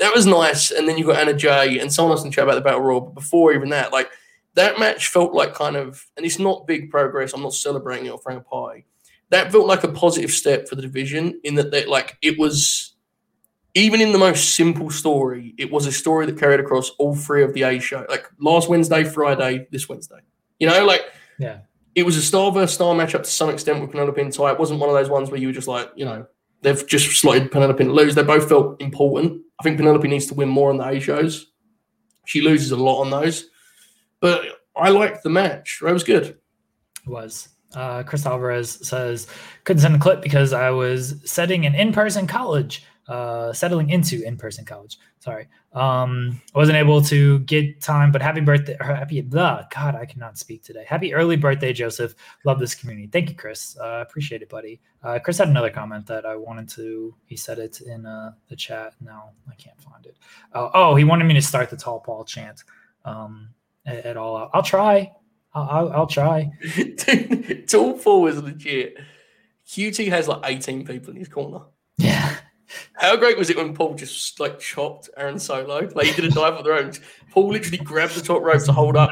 that was nice. And then you got Anna Jay and someone else in the chat about the Battle Royal. But before even that, like that match felt like kind of, and it's not big progress. I'm not celebrating it or throwing a pie. That felt like a positive step for the division in that, they, like, it was even in the most simple story, it was a story that carried across all three of the A show. Like last Wednesday, Friday, this Wednesday. You know, like yeah, it was a star versus star matchup to some extent with Penelope and Tay. It wasn't one of those ones where you were just like, you know, they've just slotted Penelope to lose. They both felt important. I think Penelope needs to win more on the A shows. She loses a lot on those. But I liked the match. It was good. It was. Uh, Chris Alvarez says, couldn't send a clip because I was setting an in person college, uh, settling into in person college. Sorry. Um, I wasn't able to get time, but happy birthday, happy, blah, God, I cannot speak today. Happy early birthday, Joseph. Love this community. Thank you, Chris. Uh, appreciate it, buddy. Uh, Chris had another comment that I wanted to, he said it in uh, the chat. Now I can't find it. Uh, oh, he wanted me to start the tall Paul chant um, at, at all. I'll try. I'll, I'll, I'll try. tall Paul is legit. QT has like 18 people in his corner. Yeah. How great was it when Paul just like chopped Aaron Solo? Like he did a dive for the ropes. Paul literally grabbed the top rope to hold up.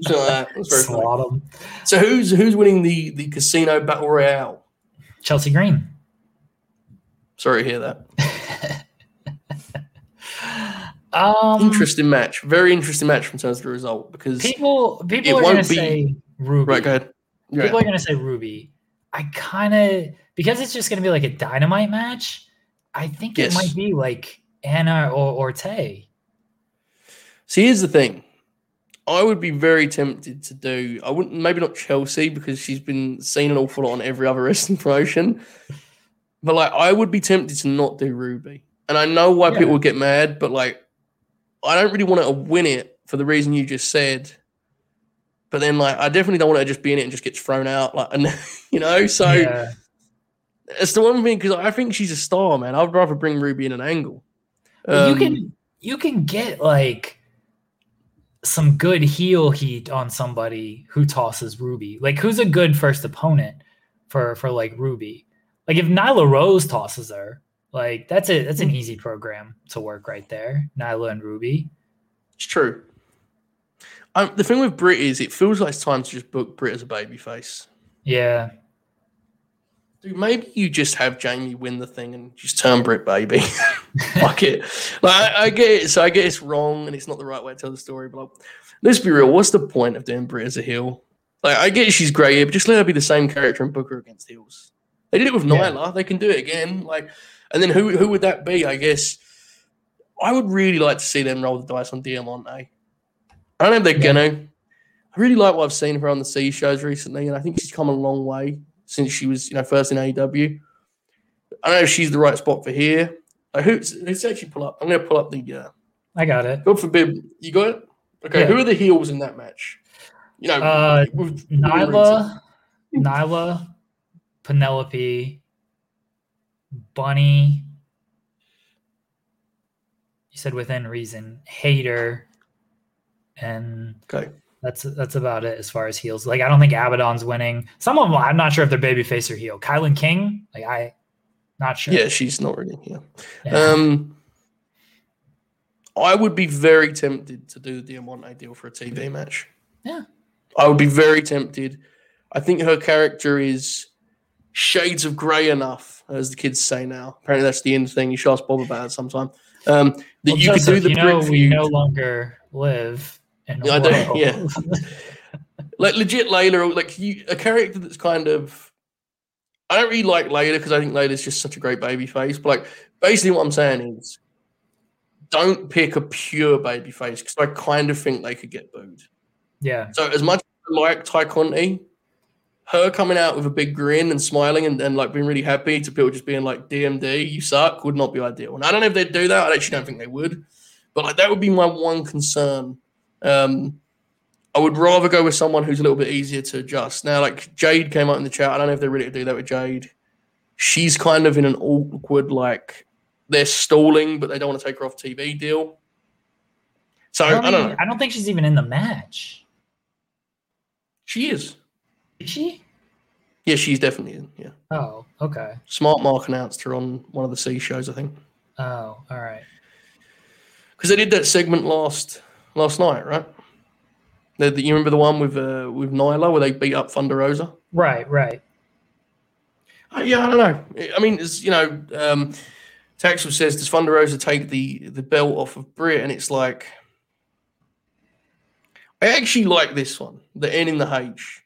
So, that was very funny. So who's who's winning the the casino battle royale? Chelsea Green. Sorry to hear that. um, interesting match. Very interesting match in terms of the result because people people are going to say Ruby. Right, go ahead. Go people ahead. are going to say Ruby. I kind of because it's just going to be like a dynamite match. I think yes. it might be like Anna or, or Tay. See, here's the thing. I would be very tempted to do. I wouldn't maybe not Chelsea because she's been seen an awful lot on every other wrestling promotion. But like, I would be tempted to not do Ruby, and I know why yeah. people would get mad. But like, I don't really want to win it for the reason you just said. But then, like, I definitely don't want to just be in it and just get thrown out. Like, and, you know, so yeah. It's the one thing because I think she's a star, man. I'd rather bring Ruby in an angle. Um, you can you can get like some good heel heat on somebody who tosses Ruby. Like, who's a good first opponent for for like Ruby? Like, if Nyla Rose tosses her, like that's it. That's an easy program to work right there. Nyla and Ruby. It's true. Um, the thing with Britt is it feels like it's time to just book Britt as a babyface. Yeah. Dude, maybe you just have Jamie win the thing and just turn Britt baby. Fuck it. Like I, I, get it. So I get it's wrong and it's not the right way to tell the story. But like, let's be real. What's the point of doing Britt as a heel? Like I get she's great, but just let her be the same character and book her against heels. They did it with yeah. Nyla. They can do it again. Like, and then who who would that be? I guess I would really like to see them roll the dice on Diamante. I don't know if they're yeah. gonna. I really like what I've seen of her on the C shows recently, and I think she's come a long way since she was, you know, first in AEW. I don't know if she's the right spot for here. Like who's let's actually pull up. I'm gonna pull up the uh I got it. God forbid you got it? Okay, yeah. who are the heels in that match? You know, uh Nyla, Nyla, Penelope, Bunny. You said within reason, Hayter, and okay. That's that's about it as far as heels. Like I don't think Abaddon's winning. Some of them I'm not sure if they're babyface or heel. KiLynn King, like I, not sure. Yeah, she's not really here. Yeah. Um, I would be very tempted to do the Diamante deal for a TV match. Yeah, I would be very tempted. I think her character is shades of grey enough, as the kids say now. Apparently, that's the end thing. You should ask Bob about it sometime. Um, that well, you Joseph, could do the you know, we no longer live in I don't, yeah. like legit Leyla, like you, a character that's kind of. I don't really like Leyla because I think Leyla's just such a great baby face. But like, basically, what I'm saying is, don't pick a pure baby face because I kind of think they could get booed. Yeah. So as much as I like Tay Conti, her coming out with a big grin and smiling and, and like being really happy to people just being like DMD, you suck, would not be ideal. And I don't know if they'd do that. I actually don't think they would. But like that would be my one concern. Um, I would rather go with someone who's a little bit easier to adjust. Now, like Jade came out in the chat. I don't know if they're ready to do that with Jade. She's kind of in an awkward, like they're stalling, but they don't want to take her off TV deal. So I don't, I don't know. I don't think she's even in the match. She is. Is she? Yeah, she's definitely in. Yeah. Oh, okay. Smart Mark announced her on one of the C shows, I think. Oh, all right. Because they did that segment last last night, right? The, the, you remember the one with uh, with Nyla where they beat up Thunder Rosa? Right, right. Uh, yeah, I don't know. I mean, it's you know, um, Taxel says does Thunder Rosa take the the belt off of Britt, and it's like. I actually like this one, the N in the H.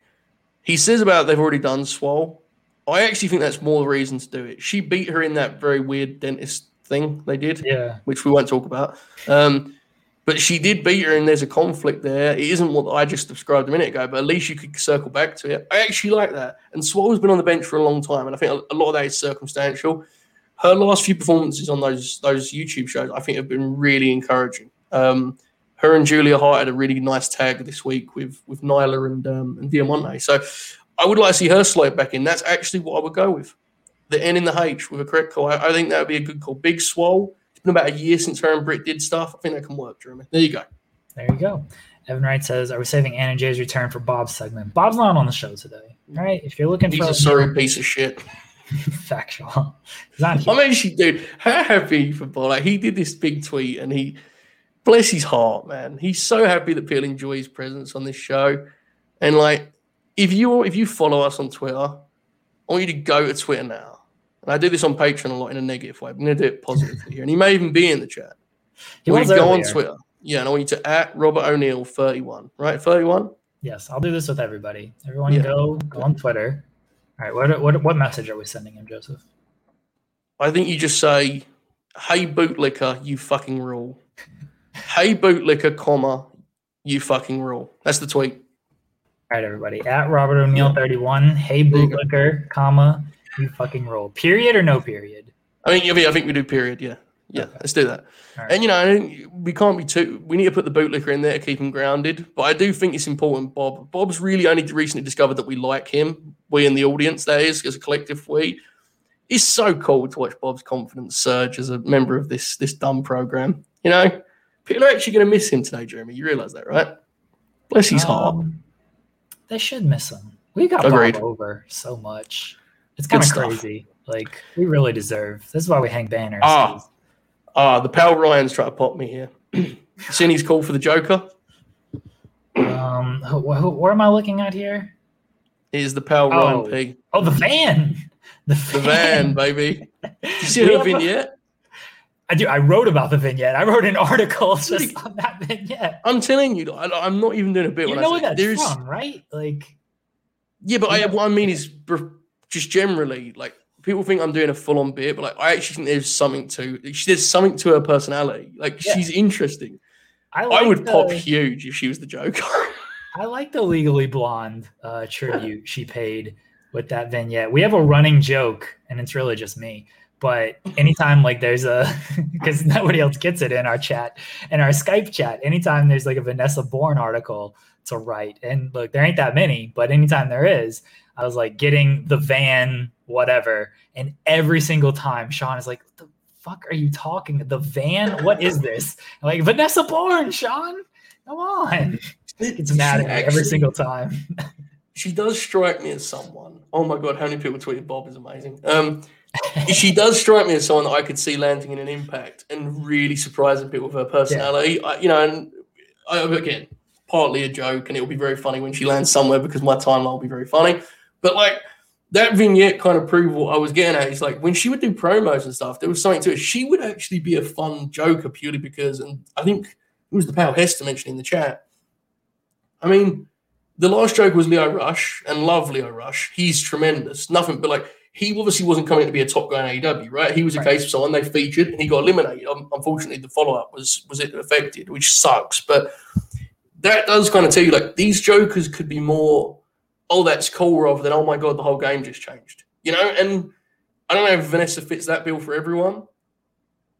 He says about they've already done Swole. I actually think that's more the reason to do it. She beat her in that very weird dentist thing they did, yeah, which we won't talk about. Um, but she did beat her, and there's a conflict there. It isn't what I just described a minute ago, but at least you could circle back to it. I actually like that. And Swole's been on the bench for a long time, and I think a lot of that is circumstantial. Her last few performances on those those YouTube shows, I think, have been really encouraging. Um, her and Julia Hart had a really nice tag this week with with Nyla and um, and Diamante. So I would like to see her slide back in. That's actually what I would go with. The N in the H with a correct call. I, I think that would be a good call. Big Swole. Been about a year since her and Britt did stuff. I think that can work, Jeremy. There you go. There you go. Evan Wright says, "Are we saving Anna Jay's return for Bob's segment? Bob's not on the show today. Right, if you're looking He's for a sorry piece of shit. factual. Not. I'm actually, dude, how happy for Bob? Like he did this big tweet and he bless his heart, man. He's so happy that people enjoy his presence on this show. And like, if you if you follow us on Twitter, I want you to go to Twitter now. And I do this on Patreon a lot in a negative way. I'm going to do it positively here. And he may even be in the chat. Want to go on Twitter. Yeah, and I want you to at Robert O'Neill 31, right? 31? Yes, I'll do this with everybody. Everyone yeah. go go on Twitter. All right, what, what what message are we sending him, Joseph? I think you just say, "Hey bootlicker, you fucking rule." hey bootlicker, comma, you fucking rule. That's the tweet. All right, everybody. At Robert O'Neill 31. Hey bootlicker, comma, you fucking roll. Period or no period? I mean, I think we do period. Yeah, yeah. Okay. Let's do that. Right. And you know, we can't be too. We need to put the bootlicker in there to keep him grounded. But I do think it's important. Bob. Bob's really only recently discovered that we like him. We in the audience, that is, as a collective, we. It's so cool to watch Bob's confidence surge as a member of this this dumb program. You know, People are actually going to miss him today, Jeremy. You realize that, right? Bless his um, heart. They should miss him. We got Agreed. Bob over so much. It's kind of crazy. Like we really deserve. This is why we hang banners. Ah, ah. The pal Ryan's trying to pop me here. Seen his call for the Joker. Um, wh- wh- where am I looking at here? Is the pal oh. Ryan P? Oh, the van. The van, the van baby. Did you see her vignette? I do. I wrote about the vignette. I wrote an article just on that vignette. I'm telling you, I, am not even doing a bit. You know what that's there's, from, right? Like, yeah, but I, what I mean is just generally, like, people think I'm doing a full on bit, but like, I actually think there's something to. There's something to her personality. Like, yeah. she's interesting. I, like I would the, pop huge if she was the Joker. I like the Legally Blonde uh, tribute she paid with that vignette. We have a running joke, and it's really just me but anytime like there's a because nobody else gets it in our chat in our skype chat anytime there's like a Vanessa Borne article to write. And look, there ain't that many, but anytime there is, I was like getting the van, whatever. And every single time Sean is like, the fuck are you talking? The van? What is this? I'm like Vanessa Borne, Sean. Come on. It's mad at me every single time. she does strike me as someone. Oh my god, how many people tweeted Bob is amazing. Um she does strike me as someone that I could see landing in an impact and really surprising people with her personality. Yeah. I, you know, and I, again, partly a joke, and it'll be very funny when she lands somewhere because my timeline will be very funny. But like that vignette kind of proved what I was getting at. Is like when she would do promos and stuff, there was something to it. She would actually be a fun joker purely because, and I think it was the Pal Hester mentioned in the chat. I mean, the last joke was Lio Rush, and love Lio Rush. He's tremendous. Nothing but like he obviously wasn't coming to be a top guy in AEW, right? He was a case of someone they featured and he got eliminated. Um, unfortunately, the follow up was was it affected, which sucks. But that does kind of tell you like these jokers could be more, oh, that's cool, rather than oh my god, the whole game just changed, you know. And I don't know if Vanessa fits that bill for everyone,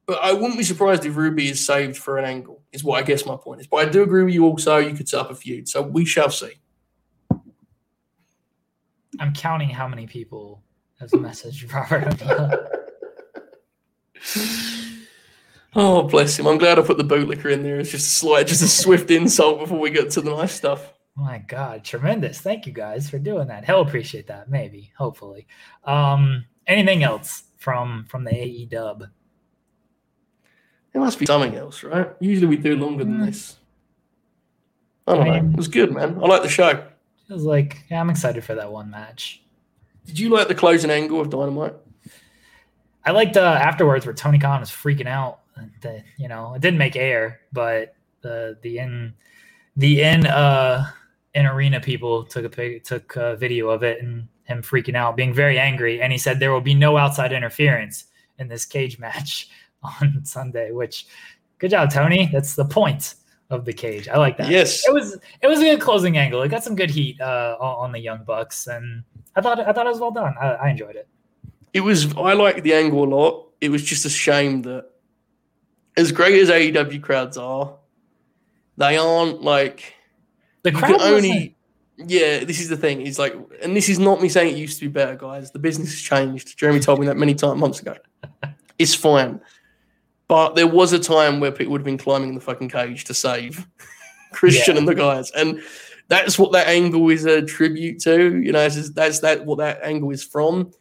but I wouldn't be surprised if Ruby is saved for an angle. Is what I guess my point is. But I do agree with you. Also, you could set up a feud, so we shall see. I'm counting how many people has messaged Robert. Oh, bless him. I'm glad I put the bootlicker in there. It's just a slight, just a swift insult before we get to the nice stuff. My God, tremendous. Thank you guys for doing that. He'll appreciate that, maybe, hopefully. Um, anything else from from the AE dub? There must be something else, right? Usually we do longer than mm. this. I don't I mean, know. It was good, man. I like the show. It was like, yeah, I'm excited for that one match. Did you like the closing angle of Dynamite? I liked uh, afterwards where Tony Khan was freaking out the you know it didn't make air, but the the in the in uh in arena people took a pic, took a video of it and him freaking out, being very angry, and he said there will be no outside interference in this cage match on Sunday. Which, good job, Tony. That's the point of the cage. I like that. Yes, it was it was a good closing angle. It got some good heat uh, on the Young Bucks, and I thought I thought it was well done. I, I enjoyed it. It was. I liked the angle a lot. It was just a shame that as great as AEW crowds are, they aren't like the crowd only. Yeah, this is the thing. It's like, and this is not me saying it used to be better, guys. The business has changed. Jeremy told me that many times months ago. it's fine, but there was a time where people would have been climbing the fucking cage to save Christian yeah. and the guys, and that's what that angle is a tribute to. You know, just, that's that what that angle is from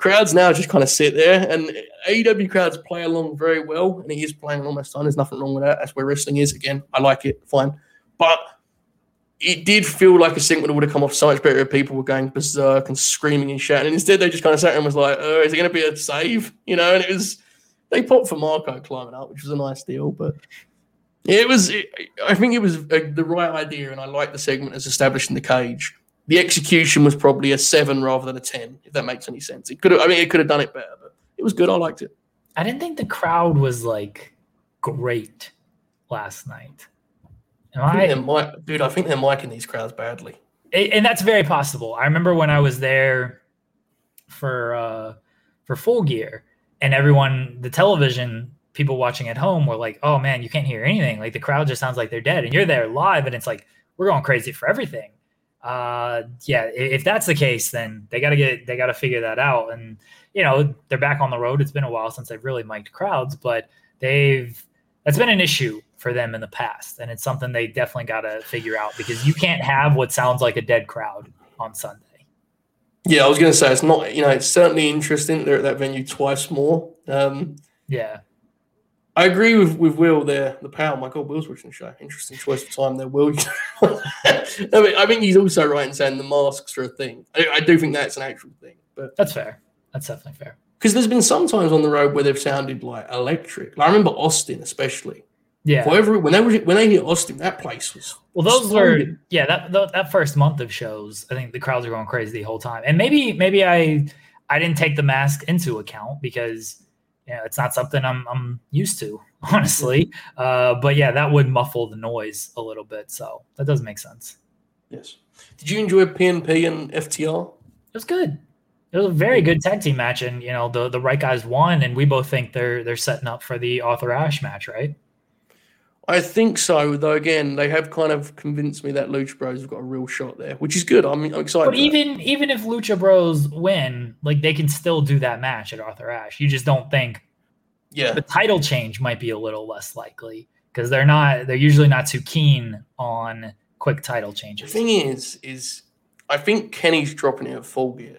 crowds now just kind of sit there, and AEW crowds play along very well, and he is playing almost on. There's nothing wrong with that. That's where wrestling is. Again, I like it. Fine, but it did feel like a segment that would have come off so much better if people were going berserk and screaming and shouting. And instead, they just kind of sat and was like, "Oh, is it going to be a save?" You know, and it was they popped for Marko climbing up, which was a nice deal, but. It was. It, I think it was a, the right idea, and I like the segment as established in the cage the execution was probably a seven rather than a ten, if that makes any sense. It could have, I mean, it could have done it better, but it was good. I liked it. I didn't think the crowd was like great last night. I, mic, dude, I think they're micing these crowds badly. And that's very possible. I remember when I was there for uh for full gear and everyone the television people watching at home were like, "Oh man, you can't hear anything. Like the crowd just sounds like they're dead." And you're there live and it's like we're going crazy for everything uh, yeah, if that's the case, then they got to get they got to figure that out. And you know, they're back on the road. It's been a while since they've really mic'd crowds, but they've that's been an issue for them in the past, and it's something they definitely got to figure out because you can't have what sounds like a dead crowd on Sunday. Yeah, I was going to say it's not. You know, it's certainly interesting. They're at that venue twice more. Um, yeah, I agree with, with Will there. The power. My God, Will's watching the show. Interesting choice of time there, Will. I mean, I think he's also right in saying the masks are a thing. I, I do think that's an actual thing. But that's fair. That's definitely fair. Because there's been some times on the road where they've sounded like electric. Like, I remember Austin, especially. Yeah. Whenever when they were when they hit Austin, that place was well. Those were yeah. That that first month of shows, I think the crowds were going crazy the whole time. And maybe maybe I I didn't take the mask into account because you know, it's not something I'm I'm used to honestly. Uh, but yeah, that would muffle the noise a little bit. So that does make sense. Yes. Did you enjoy PNP and FTR? It was good. It was a very good tag team match, and you know the the right guys won, and we both think they're they're setting up for the Arthur Ashe match, right? I think so, though. Again, they have kind of convinced me that Lucha Bros have got a real shot there, which is good. I'm, I'm excited. But even even if Lucha Bros win, like they can still do that match at Arthur Ashe. You just don't think, yeah, the title change might be a little less likely because they're not. They're usually not too keen on quick title changes. The thing is, is I think Kenny's dropping it at full gear.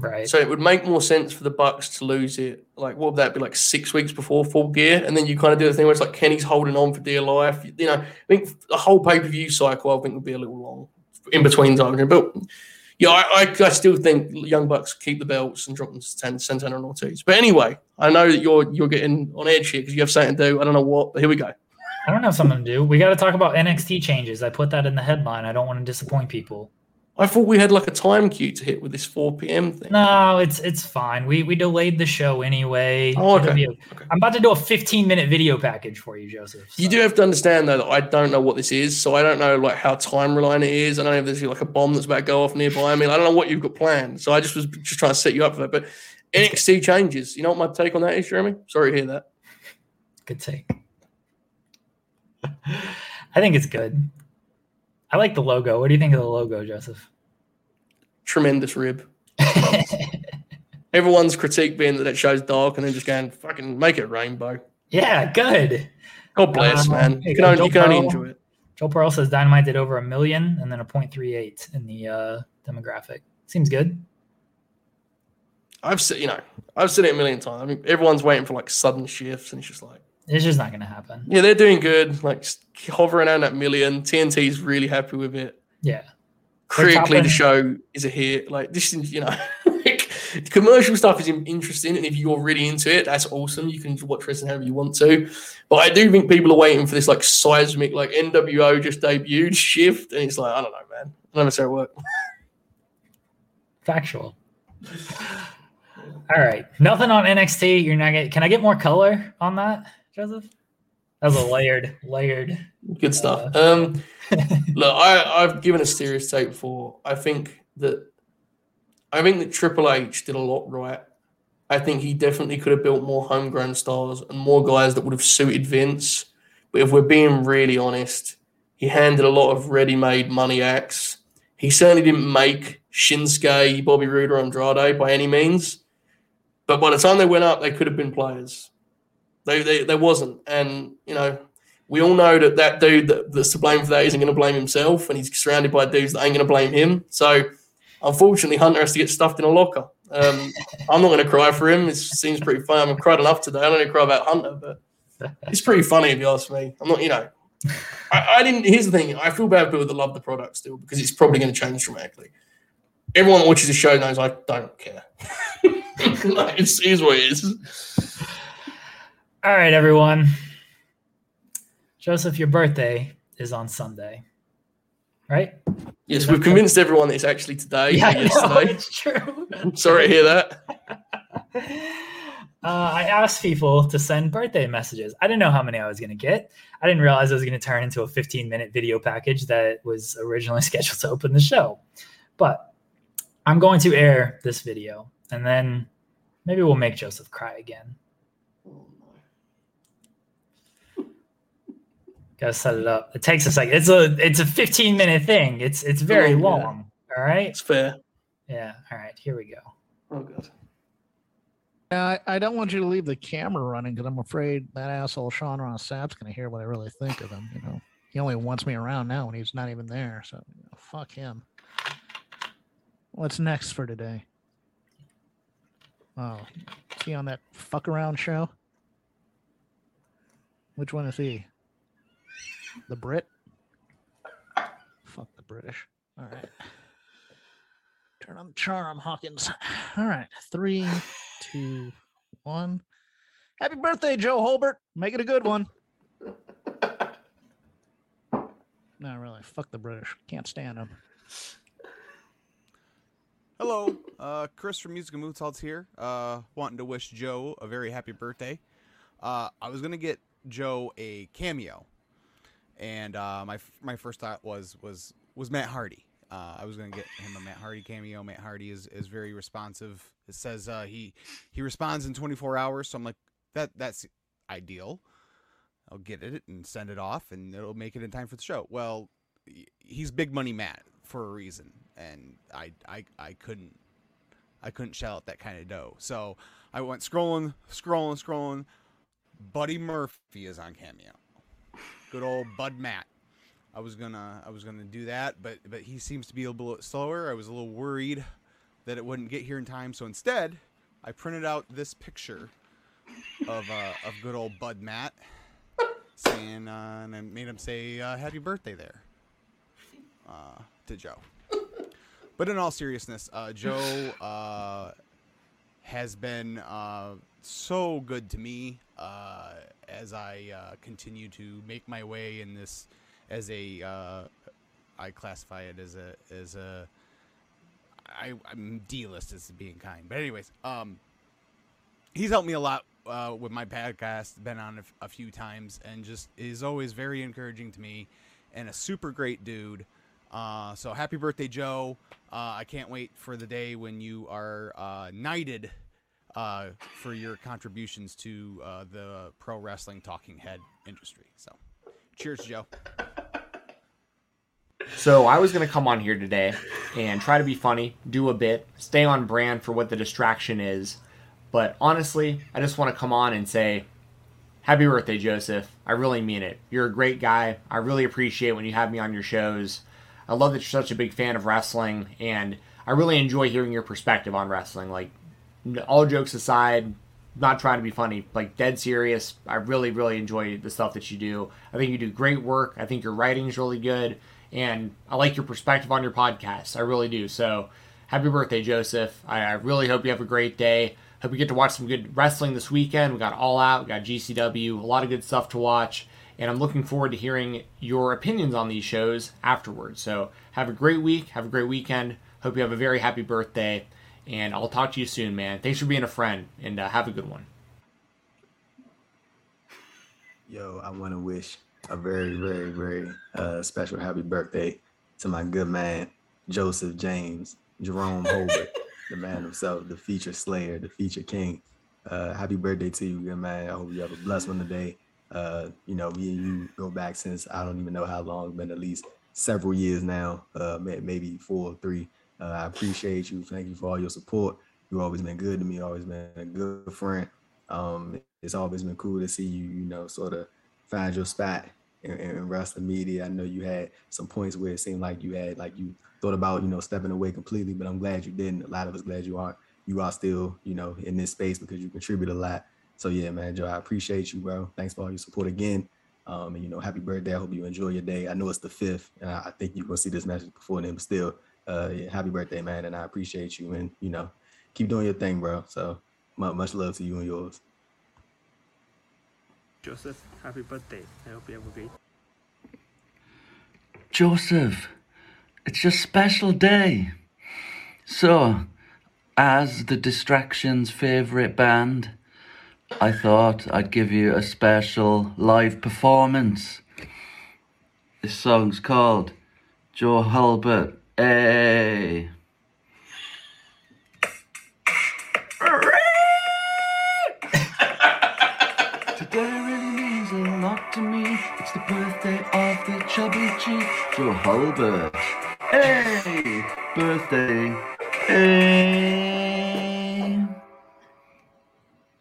Right. So it would make more sense for the Bucks to lose it. Like, what would that be like six weeks before full gear? And then you kind of do the thing where it's like Kenny's holding on for dear life. You know, I think the whole pay per view cycle, I think, would be a little long in between times. But yeah, I, I, I, still think Young Bucks keep the belts and drop them to Santana and Ortiz. But anyway, I know that you're you're getting on edge here because you have something to do. I don't know what, but here we go. I don't have something to do. We got to talk about NXT changes. I put that in the headline. I don't want to disappoint people. I thought we had like a time cue to hit with this 4 p.m. thing. No, it's it's fine. We we delayed the show anyway. Oh, okay. A, okay. I'm about to do a 15 minute video package for you, Joseph. So. You do have to understand though that I don't know what this is, so I don't know like how time reliant it is. I don't know if there's like a bomb that's about to go off nearby. I mean, I don't know what you've got planned. So I just was just trying to set you up for that. But NXT changes. You know what my take on that is, Jeremy? Sorry to hear that. Good take. I think it's good. I like the logo. What do you think of the logo, Joseph? Tremendous rib. Everyone's critique being that it shows dark and then just going, fucking make it rainbow. Yeah, good. God bless, um, man. You can, only, you can only enjoy it. Joe Pearl says Dynamite did over a million and then a 0.38 in the uh, demographic. Seems good. I've seen, you know, I've seen it a million times. I mean, everyone's waiting for like sudden shifts, and it's just like, it's just not going to happen. Yeah, they're doing good. Like hovering around that million. TNT's really happy with it. Yeah. Critically, the show is a hit. Like this, is, you know, like, commercial stuff is interesting, and if you're really into it, that's awesome. You can watch wrestling however you want to. But I do think people are waiting for this like seismic, like NWO just debuted shift, and it's like I don't know, man. I don't know how it work. Factual. All right, nothing on NXT. You're not getting. Can I get more color on that? Joseph? That was a layered, layered. Good stuff. Uh, um, look, I, I've given a serious take before. I think that I think that Triple H did a lot right. I think he definitely could have built more homegrown stars and more guys that would have suited Vince. But if we're being really honest, he handed a lot of ready-made money acts. He certainly didn't make Shinsuke, Bobby Roode, or Andrade by any means. But by the time they went up, they could have been players. They, they, there wasn't. And, you know, we all know that that dude that, that's to blame for that isn't going to blame himself, and he's surrounded by dudes that ain't going to blame him. So, unfortunately, Hunter has to get stuffed in a locker. Um, I'm not going to cry for him. It seems pretty funny. I've cried enough today. I don't need to cry about Hunter, but it's pretty funny if you ask me. I'm not, you know, I, I, didn't. Here's the thing: I feel bad for people that love the product still because it's probably going to change dramatically. Everyone that watches the show knows I don't care. like, it's, it's what it is. All right, everyone. Joseph, your birthday is on Sunday, right? Yes, we've convinced everyone that it's actually today. Yeah, it's true. I'm sorry to hear that. Uh, I asked people to send birthday messages. I didn't know how many I was going to get. I didn't realize it was going to turn into a 15 minute video package that was originally scheduled to open the show. But I'm going to air this video and then maybe we'll make Joseph cry again. Gotta set it up. It takes a second. It's a it's a 15 minute thing. It's it's very oh, long. All right. It's fair. Yeah. All right. Here we go. Oh god. I, I don't want you to leave the camera running because I'm afraid that asshole Sean Ross Sapp's gonna hear what I really think of him. You know, he only wants me around now when he's not even there. So you know, fuck him. What's next for today? Oh, is he on that fuck around show? Which one is he? The Brit? Fuck the British. All right. Turn on the charm, Hawkins. All right. Three, two, one. Happy birthday, Joe Holbert. Make it a good one. No, really. Fuck the British. Can't stand them. Hello, uh, Chris from Music and Mood here. Uh, wanting to wish Joe a very happy birthday. Uh, I was gonna get Joe a cameo and uh, my my first thought was was was Matt Hardy. Uh, I was gonna get him a Matt Hardy cameo. Matt Hardy is, is very responsive. It says uh, he he responds in 24 hours, so I'm like that that's ideal. I'll get it and send it off, and it'll make it in time for the show. Well, he's Big Money Matt for a reason, and I I I couldn't I couldn't shell out that kind of dough. So I went scrolling, scrolling, scrolling. Buddy Murphy is on Cameo. Good old Bud Matt. I was gonna I was gonna do that, but but he seems to be a little slower. I was a little worried that it wouldn't get here in time, so instead I printed out this picture of uh, of good old Bud Matt, saying uh, and I made him say uh, happy birthday there uh, to Joe. But in all seriousness, uh, Joe uh, has been uh, so good to me uh, as I uh, continue to make my way in this as a uh, I classify it as a as a I, I'm D-list as being kind, but anyways, um, he's helped me a lot uh, with my podcast. Been on a, a few times, and just is always very encouraging to me, and a super great dude. Uh, so happy birthday, Joe! Uh, I can't wait for the day when you are uh, knighted uh, for your contributions to uh, the pro wrestling talking head industry. So, cheers, Joe. So I was going to come on here today and try to be funny, do a bit, stay on brand for what the distraction is. But honestly, I just want to come on and say, Happy birthday, Joseph. I really mean it. You're a great guy. I really appreciate when you have me on your shows. I love that you're such a big fan of wrestling, and I really enjoy hearing your perspective on wrestling. Like, all jokes aside, not trying to be funny, like dead serious. I really, really enjoy the stuff that you do. I think you do great work. I think your writing is really good, and I like your perspective on your podcast. I really do. So, happy birthday, Joseph. I, I really hope you have a great day. Hope you get to watch some good wrestling this weekend. We got All Out, we got GCW, a lot of good stuff to watch. And I'm looking forward to hearing your opinions on these shows afterwards. So have a great week. Have a great weekend. Hope you have a very happy birthday. And I'll talk to you soon, man. Thanks for being a friend and uh, have a good one. Yo, I want to wish a very, very, very uh, special happy birthday to my good man, Joseph James, Jerome Holbert, the man himself, the feature slayer, the feature king. Uh, happy birthday to you, good man. I hope you have a blessed one today. Uh, you know, me and you go back since I don't even know how long, been at least several years now, uh, maybe four or three. Uh, I appreciate you. Thank you for all your support. You've always been good to me, always been a good friend. Um, it's always been cool to see you, you know, sort of find your spot in, in wrestling media. I know you had some points where it seemed like you had, like you thought about, you know, stepping away completely, but I'm glad you didn't. A lot of us glad you aren't. You are still, you know, in this space because you contribute a lot. So yeah, man, Joe, I appreciate you, bro. Thanks for all your support again. Um, and you know, happy birthday. I hope you enjoy your day. I know it's the fifth, and I, I think you're gonna see this message before then, but still, uh, happy birthday, man. And I appreciate you, and you know, keep doing your thing, bro. So much love to you and yours. Joseph, happy birthday. I hope you have a great. Joseph, it's your special day. So, as the Distractions' favourite band, I thought I'd give you a special live performance. This song's called Joe Hulbert. Hey. Today really means a lot to me. It's the birthday of the chubby chief, Joe Hulbert. Hey, birthday. Hey.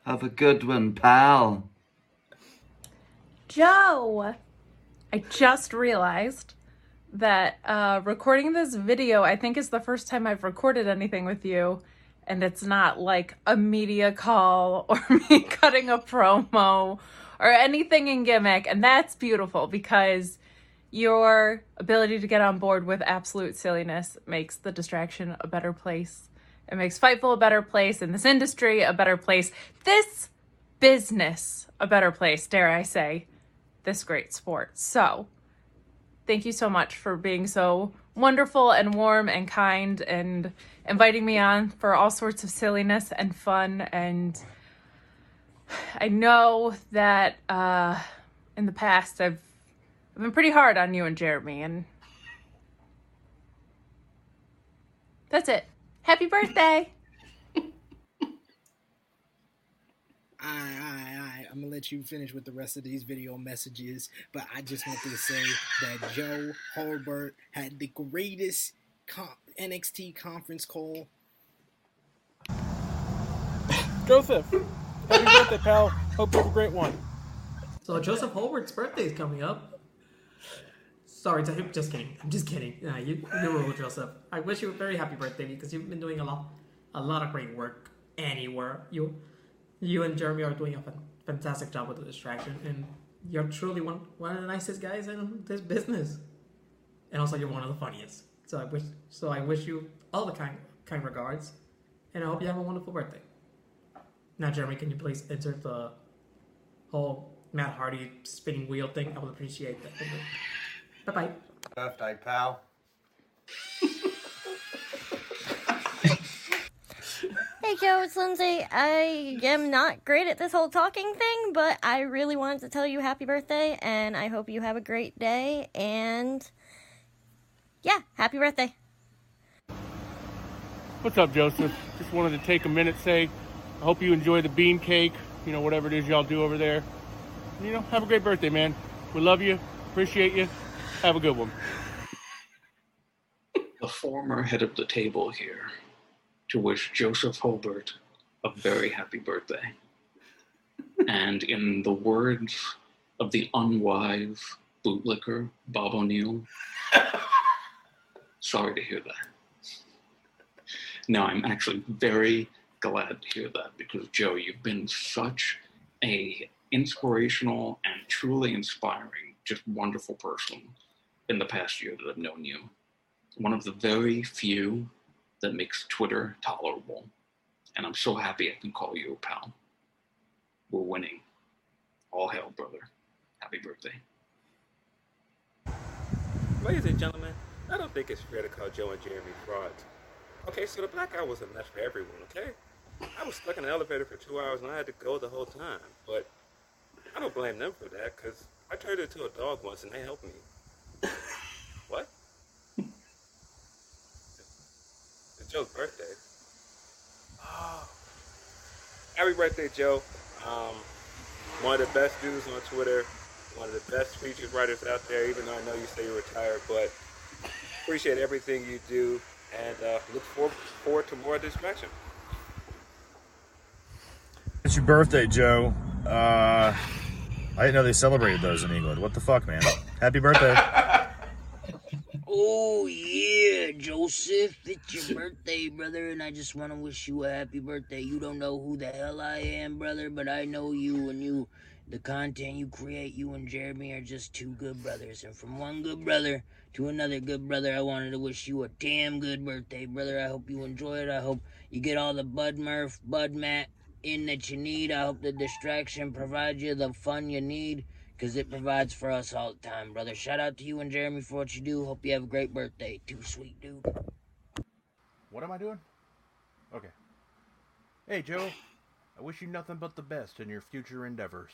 Have a good one, pal. Joe, I just realized that uh, recording this video, I think, is the first time I've recorded anything with you. And it's not like a media call or me cutting a promo or anything in gimmick. And that's beautiful because your ability to get on board with absolute silliness makes the distraction a better place. It makes Fightful a better place and this industry a better place. This business a better place, dare I say, this great sport. So, thank you so much for being so wonderful and warm and kind and inviting me on for all sorts of silliness and fun. And I know that uh, in the past I've, I've been pretty hard on you and Jeremy, and that's it. Happy birthday! I, I, I, I'm gonna let you finish with the rest of these video messages, but I just wanted to say that Joe Holbert had the greatest con- NXT conference call. Joseph, happy birthday, pal. Hope you have a great one. So Joseph Holbert's birthday is coming up. Sorry, I'm just kidding. I'm just kidding. Nah, you, you're rule, Joseph. I wish you a very happy birthday because you've been doing a lot, a lot of great work anywhere. You, you and Jeremy are doing a fan- fantastic job with the distraction, and you're truly one one of the nicest guys in this business. And also, you're one of the funniest. So I wish, so I wish you all the kind kind regards, and I hope you have a wonderful birthday. Now, Jeremy, can you please insert the whole Matt Hardy spinning wheel thing? I would appreciate that. Bye bye. Birthday, pal. Hey Joe, it's Lindsay. I am not great at this whole talking thing, but I really wanted to tell you happy birthday and I hope you have a great day and yeah, happy birthday. What's up, Joseph? Just wanted to take a minute, say, I hope you enjoy the bean cake, you know, whatever it is y'all do over there. You know, have a great birthday, man. We love you, appreciate you. Have a good one. the former head of the table here to wish Joseph Holbert a very happy birthday. and in the words of the unwise bootlicker Bob O'Neill, sorry to hear that. No, I'm actually very glad to hear that because Joe, you've been such a inspirational and truly inspiring, just wonderful person in the past year that I've known you. One of the very few that makes Twitter tolerable. And I'm so happy I can call you a pal. We're winning. All hail, brother. Happy birthday. Ladies and gentlemen, I don't think it's fair to call Joe and Jeremy frauds. Okay, so the blackout was a mess for everyone, okay? I was stuck in an elevator for two hours and I had to go the whole time. But I don't blame them for that because I turned into a dog once and they helped me. what? It's Joe's birthday. Oh. Happy birthday, Joe. Um, one of the best dudes on Twitter, one of the best featured writers out there, even though I know you say you're retired, but appreciate everything you do and uh, look forward, forward to more of this distraction. It's your birthday, Joe. Uh, I didn't know they celebrated those in England. What the fuck, man? Happy birthday. Oh yeah, Joseph, it's your birthday, brother, and I just want to wish you a happy birthday. You don't know who the hell I am, brother, but I know you and you, the content you create. You and Jeremy are just two good brothers, and from one good brother to another good brother, I wanted to wish you a damn good birthday, brother. I hope you enjoy it. I hope you get all the Bud Murph, Bud Matt in that you need. I hope the distraction provides you the fun you need because it provides for us all the time, brother. Shout out to you and Jeremy for what you do. Hope you have a great birthday. Too sweet, dude. What am I doing? Okay. Hey, Joe. I wish you nothing but the best in your future endeavors.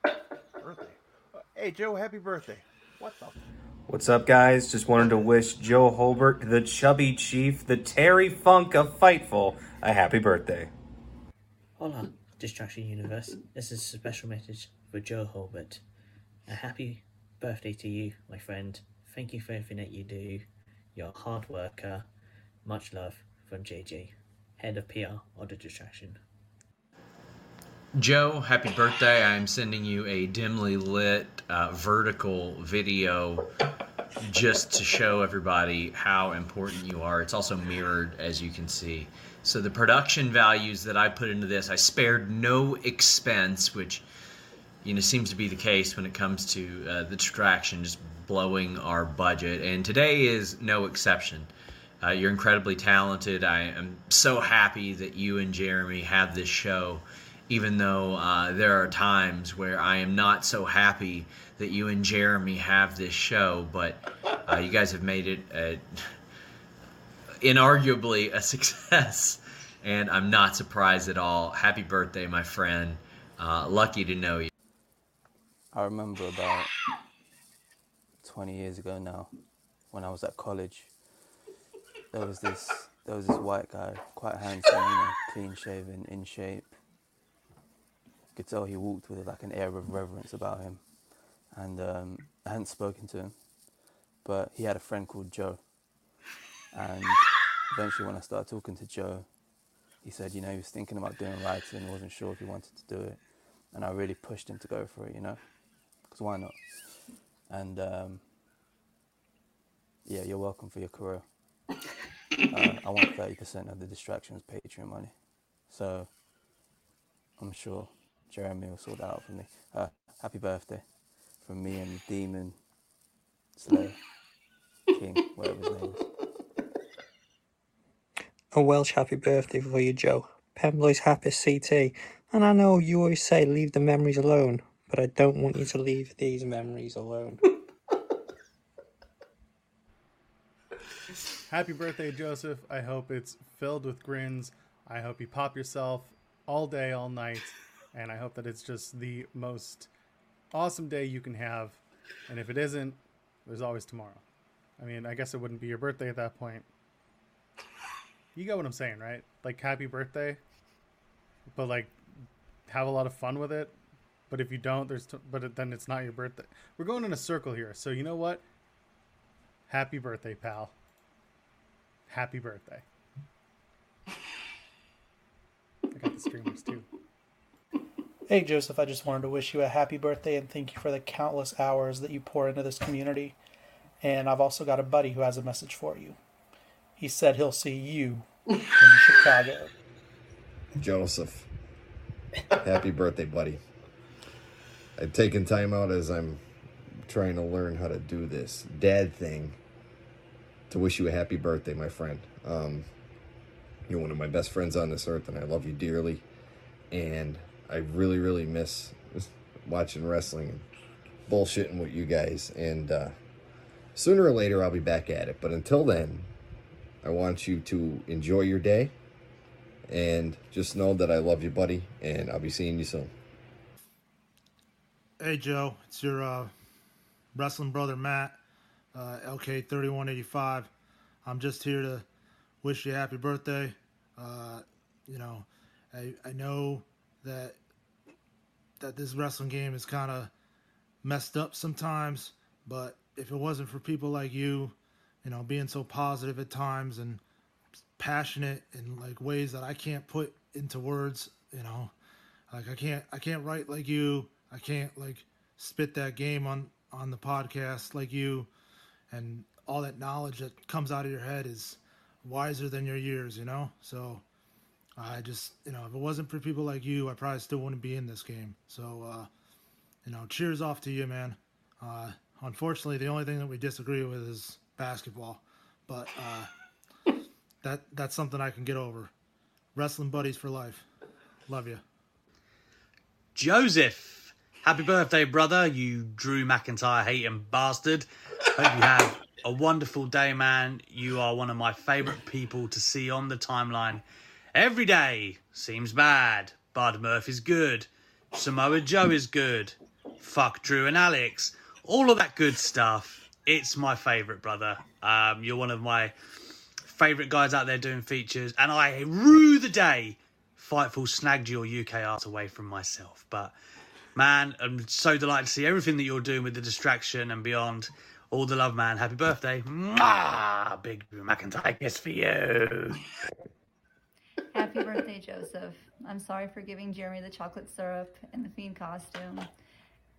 birthday. Uh, hey, Joe, happy birthday. What the? What's up, guys? Just wanted to wish Joe Holbert, the chubby chief, the Terry Funk of Fightful, a happy birthday. Hola, Distraction Universe. This is a special message for Joe Holbert. A happy birthday to you, my friend. Thank you for everything that you do. You're a hard worker. Much love from JJ, head of PR the Distraction. Joe, happy birthday. I'm sending you a dimly lit uh, vertical video just to show everybody how important you are. It's also mirrored, as you can see. So, the production values that I put into this, I spared no expense, which you know seems to be the case when it comes to uh, the distraction, just blowing our budget. And today is no exception. Uh, you're incredibly talented. I am so happy that you and Jeremy have this show even though uh, there are times where I am not so happy that you and Jeremy have this show, but uh, you guys have made it a, inarguably a success, and I'm not surprised at all. Happy birthday, my friend. Uh, lucky to know you. I remember about 20 years ago now, when I was at college, there was this there was this white guy, quite handsome, you know, clean shaven, in shape, You could tell he walked with like an air of reverence about him, and um, I hadn't spoken to him, but he had a friend called Joe, and eventually when I started talking to Joe, he said, you know, he was thinking about doing writing, wasn't sure if he wanted to do it, and I really pushed him to go for it, you know, because why not? And um, yeah, you're welcome for your career. Uh, I want 30% of the distractions Patreon money. So I'm sure Jeremy will sort that out for me. Uh, happy birthday from me and Demon Slayer King, whatever his name is. A Welsh happy birthday for you, Joe. Pembroke's happy CT. And I know you always say leave the memories alone, but I don't want you to leave these memories alone. Happy birthday, Joseph. I hope it's filled with grins. I hope you pop yourself all day, all night. And I hope that it's just the most awesome day you can have. And if it isn't, there's always tomorrow. I mean, I guess it wouldn't be your birthday at that point. You get what I'm saying, right? Like, happy birthday, but like, have a lot of fun with it. But if you don't, there's t- but it, then it's not your birthday. We're going in a circle here. So you know what? Happy birthday, pal. Happy birthday. I got the streamers too. Hey, Joseph, I just wanted to wish you a happy birthday and thank you for the countless hours that you pour into this community. And I've also got a buddy who has a message for you. He said he'll see you in Chicago. Joseph, happy birthday, buddy. I've taken time out as I'm trying to learn how to do this dad thing to wish you a happy birthday, my friend. Um, you're one of my best friends on this earth, and I love you dearly. And I really, really miss watching wrestling and bullshitting with you guys. And uh, sooner or later, I'll be back at it. But until then, I want you to enjoy your day. And just know that I love you, buddy. And I'll be seeing you soon. Hey Joe, it's your uh, wrestling brother Matt, uh, LK3185. I'm just here to wish you a happy birthday. Uh, you know, I, I know that that this wrestling game is kind of messed up sometimes, but if it wasn't for people like you, you know, being so positive at times and passionate in like ways that I can't put into words, you know, like I can't I can't write like you. I can't like spit that game on on the podcast like you and all that knowledge that comes out of your head is wiser than your years, you know? So I just, you know, if it wasn't for people like you, I probably still wouldn't be in this game. So, uh, you know, cheers off to you, man. Uh, unfortunately, the only thing that we disagree with is basketball, but uh, that that's something I can get over. Wrestling buddies for life. Love you. Joseph, happy birthday, brother, you Drew McIntyre hating bastard. Hope you have a wonderful day, man. You are one of my favorite people to see on the timeline. Every day seems bad. Bud Murphy's good. Samoa Joe is good. Fuck Drew and Alex. All of that good stuff. It's my favorite, brother. Um, you're one of my favorite guys out there doing features, and I rue the day Fightful snagged your UK art away from myself. But man, I'm so delighted to see everything that you're doing with the distraction and beyond. All the love, man. Happy birthday. Mwah! Big Drew McIntyre kiss for you. Happy birthday, Joseph. I'm sorry for giving Jeremy the chocolate syrup and the fiend costume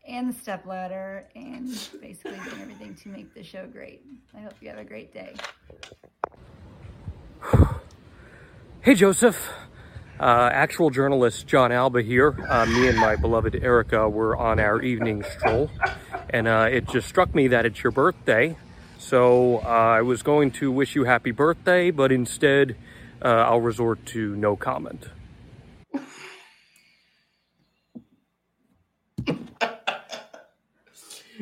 and the step ladder and basically doing everything to make the show great. I hope you have a great day. Hey, Joseph. Uh, actual journalist John Alba here. Uh, me and my beloved Erica were on our evening stroll, and uh, it just struck me that it's your birthday. So uh, I was going to wish you happy birthday, but instead uh, I'll resort to no comment.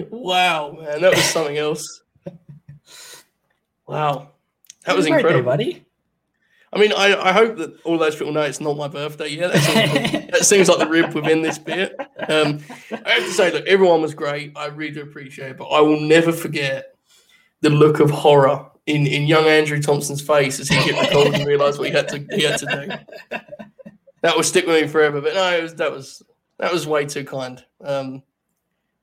Wow, man, that was something else. Wow, that was Happy birthday, incredible, buddy. I mean, I, I hope that all those people know it's not my birthday. Yeah, that seems, that seems like the rib within this bit. Um, I have to say, look, everyone was great. I really do appreciate it, but I will never forget the look of horror in, in young Andrew Thompson's face as he hit record and realised what he had to he had to do. That will stick with me forever. But no, it was, that was That was way too kind. Um,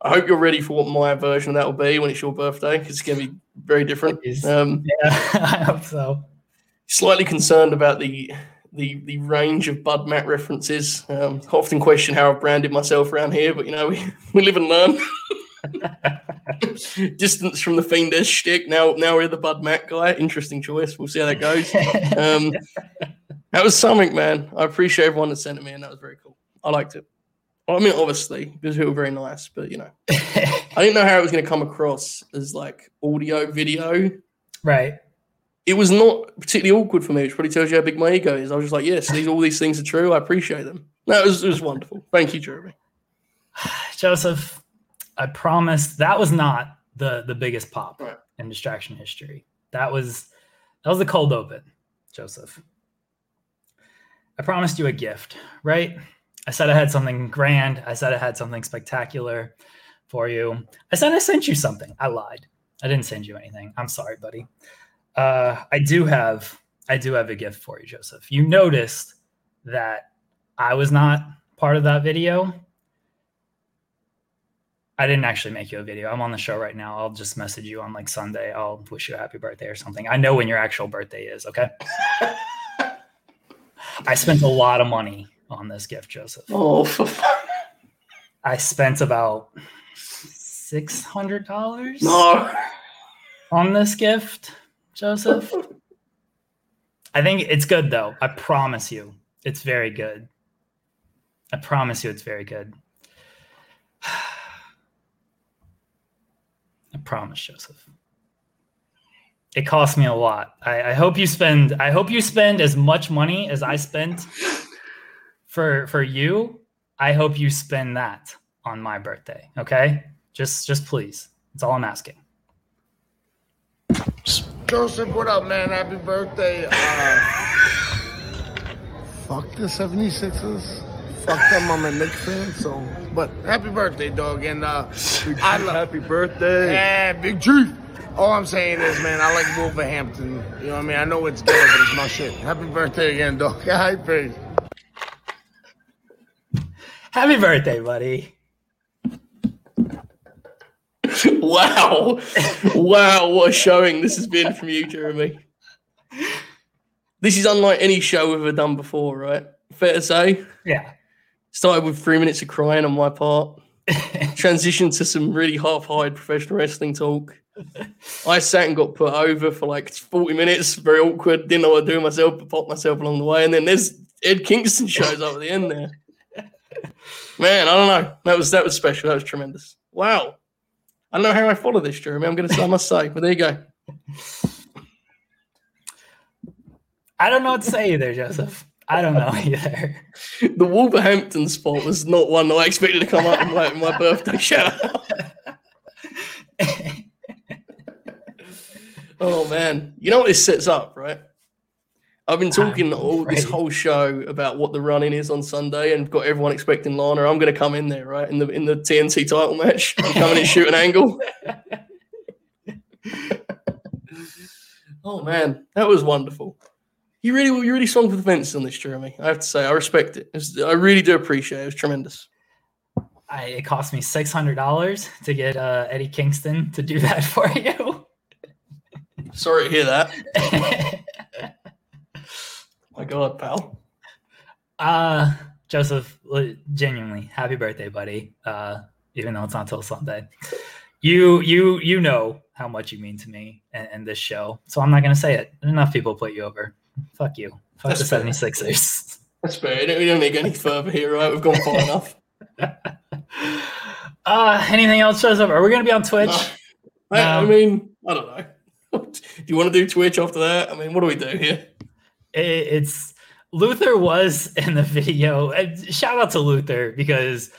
I hope you're ready for what my version of that will be when it's your birthday. 'cause It's going to be very different. Um, yeah, I hope so. Slightly concerned about the the the range of Bud Matt references. Um, often question how I've branded myself around here, but you know we, we live and learn. Distance from the fiendish shtick. Now now we're the Bud Matt guy. Interesting choice. We'll see how that goes. Um, that was something, man. I appreciate everyone that sent it me, and that was very cool. I liked it. I mean, obviously, because it was very nice, but you know, I didn't know how it was going to come across as like audio, video. Right. It was not particularly awkward for me, which probably tells you how big my ego is. I was just like, yes, these all these things are true. I appreciate them. No, it was, it was wonderful. Thank you, Jeremy. Joseph, I promise that was not the the biggest pop in distraction history. That was that was the cold open, Joseph. I promised you a gift, right? I said I had something grand. I said I had something spectacular for you. I said I sent you something. I lied. I didn't send you anything. I'm sorry, buddy. Uh, I do have I do have a gift for you, Joseph. You noticed that I was not part of that video. I didn't actually make you a video. I'm on the show right now. I'll just message you on like Sunday. I'll wish you a happy birthday or something. I know when your actual birthday is, okay? I spent a lot of money on this gift, Joseph. Oh, I spent about six hundred dollars No. on this gift, Joseph. I think it's good though. I promise you, it's very good. I promise you, it's very good. I promise, Joseph. It cost me a lot. I, I hope you spend. I hope you spend as much money as I spent for for you. I hope you spend that on my birthday. Okay, just just please. That's all I'm asking. Joseph, what up, man? Happy birthday. Uh, fuck the 76ers. Fuck them, I'm a Knicks fan, so. But happy birthday, dog. And uh, I love. Happy birthday. Yeah, Big Chief. All I'm saying is, man, I like Wolverhampton. You know what I mean? I know it's good, but it's my shit. Happy birthday again, dog. High praise. Happy birthday, buddy. wow. wow, what a showing this has been from you, Jeremy. This is unlike any show we've ever done before, right? Fair to say? Yeah. Started with three minutes of crying on my part. Transitioned to some really half-hired professional wrestling talk. I sat and got put over for like 40 minutes, very awkward, didn't know what to do myself, but popped myself along the way. And then there's Ed Kingston shows up at the end there. Man, I don't know. That was that was special. That was tremendous. Wow. I don't know how I follow this, Jeremy. I'm gonna say I must say, but there you go. I don't know what to say either, Joseph. I don't know either. The Wolverhampton spot was not one that I expected to come up in my, in my birthday shout out. oh man. You know what this sets up, right? I've been talking all this whole show about what the running is on Sunday and got everyone expecting Lana. I'm gonna come in there, right? In the in the TNT title match. I'm coming in shoot an angle. oh man, that was wonderful. You really you really swung for the fences on this, Jeremy. I have to say, I respect it. It's- I really do appreciate it. It was tremendous. I, it cost me six hundred dollars to get uh, Eddie Kingston to do that for you. Sorry to hear that. My God, pal. Uh Joseph, genuinely, happy birthday, buddy. Uh, even though it's not till Sunday. You you you know how much you mean to me and, and this show. So I'm not gonna say it. Enough people put you over. Fuck you. Fuck That's the fair. 76ers. That's fair. We don't, need to go any further here, right? We've gone far enough. Uh anything else, Joseph? Are we gonna be on Twitch? I, I mean, I don't know. do you want to do Twitch after that? I mean, what do we do here? It, it's Luther was in the video. And shout out to Luther because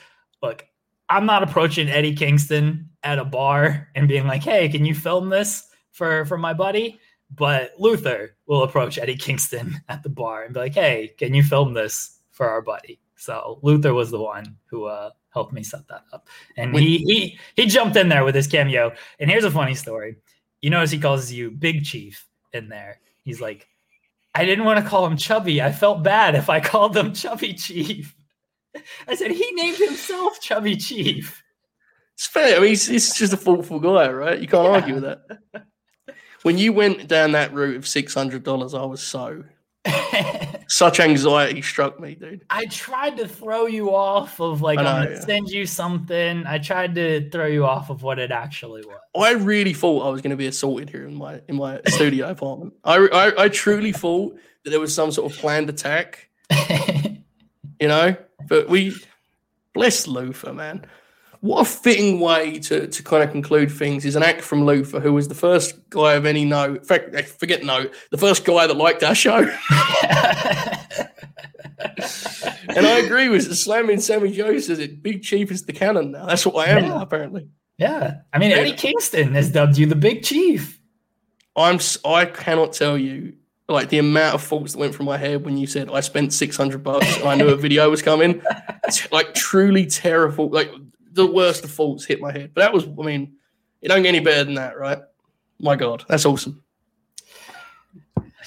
look, I'm not approaching Eddie Kingston at a bar and being like, "Hey, can you film this for for my buddy?" But Luther will approach Eddie Kingston at the bar and be like, "Hey, can you film this for our buddy?" So Luther was the one who uh, helped me set that up, and he he he jumped in there with his cameo. And here's a funny story. You notice he calls you Big Chief in there. He's like, I didn't want to call him Chubby. I felt bad if I called him Chubby Chief. I said he named himself Chubby Chief. It's fair. I mean, he's, he's just a thoughtful guy, right? You can't argue with that. When you went down that route of six hundred dollars, I was so such anxiety struck me, dude. I tried to throw you off of like know, I'm gonna yeah. send you something. I tried to throw you off of what it actually was. I really thought I was going to be assaulted here in my in my studio apartment. I, I I truly thought that there was some sort of planned attack. you know, but we bless Luther, man. What a fitting way to, to kind of conclude things is an act from Luther, who was the first guy of any note. In fact, eh, forget note, the first guy that liked our show. and I agree with slamming Sammy Joe says it. Big Chief is the canon now. That's what I am Yeah. now, apparently. Yeah, I mean Eddie Kingston has dubbed you the Big Chief. I'm I cannot tell you like the amount of thoughts that went through my head when you said I spent six hundred bucks and I knew a video was coming. It's like truly terrible. Like the worst of thoughts hit my head. But that was I mean, it don't get any better than that, right? My God, that's awesome.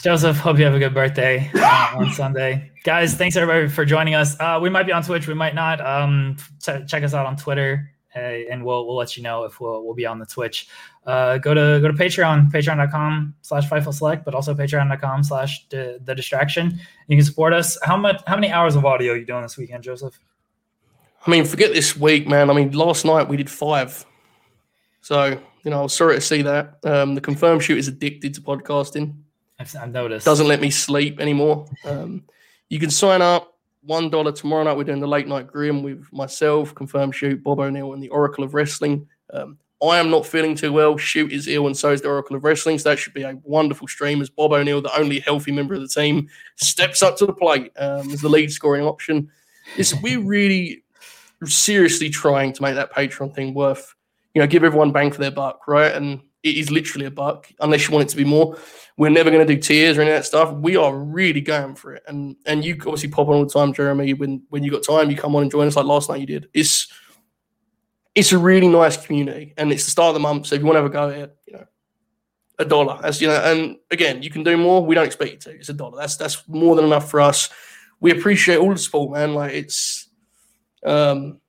Joseph, hope you have a good birthday uh, on Sunday. Guys, thanks everybody for joining us. Uh, we might be on Twitch, we might not. Um, ch- check us out on Twitter, uh, and we'll we'll let you know if we'll we'll be on the Twitch. Uh, go to go to Patreon, patreon.com slash Fightful Select, but also patreon.com slash the distraction. You can support us. How much how many hours of audio are you doing this weekend, Joseph? I mean, forget this week, man. I mean, last night we did five. So, you know, I was sorry to see that. Um, the confirmed shoot is addicted to podcasting. I've, I've noticed. Doesn't let me sleep anymore. Um, you can sign up. One dollar tomorrow night. We're doing the late night grim with myself, confirmed shoot, Bob O'Neill, and the Oracle of Wrestling. Um, I am not feeling too well. Shoot is ill, and so is the Oracle of Wrestling. So that should be a wonderful stream. As Bob O'Neill, the only healthy member of the team, steps up to the plate um, as the lead scoring option. It's, we're really seriously trying to make that Patreon thing worth, you know, give everyone bang for their buck, right? And it is literally a buck, unless you want it to be more. We're never going to do tiers or any of that stuff. We are really going for it, and and you obviously pop on all the time, Jeremy. When when you got time, you come on and join us like last night you did. It's it's a really nice community, and it's the start of the month. So if you want to have a go it, you know, a dollar, as you know, and again, you can do more. We don't expect you to. It's a dollar. That's that's more than enough for us. We appreciate all the support, man. Like it's um,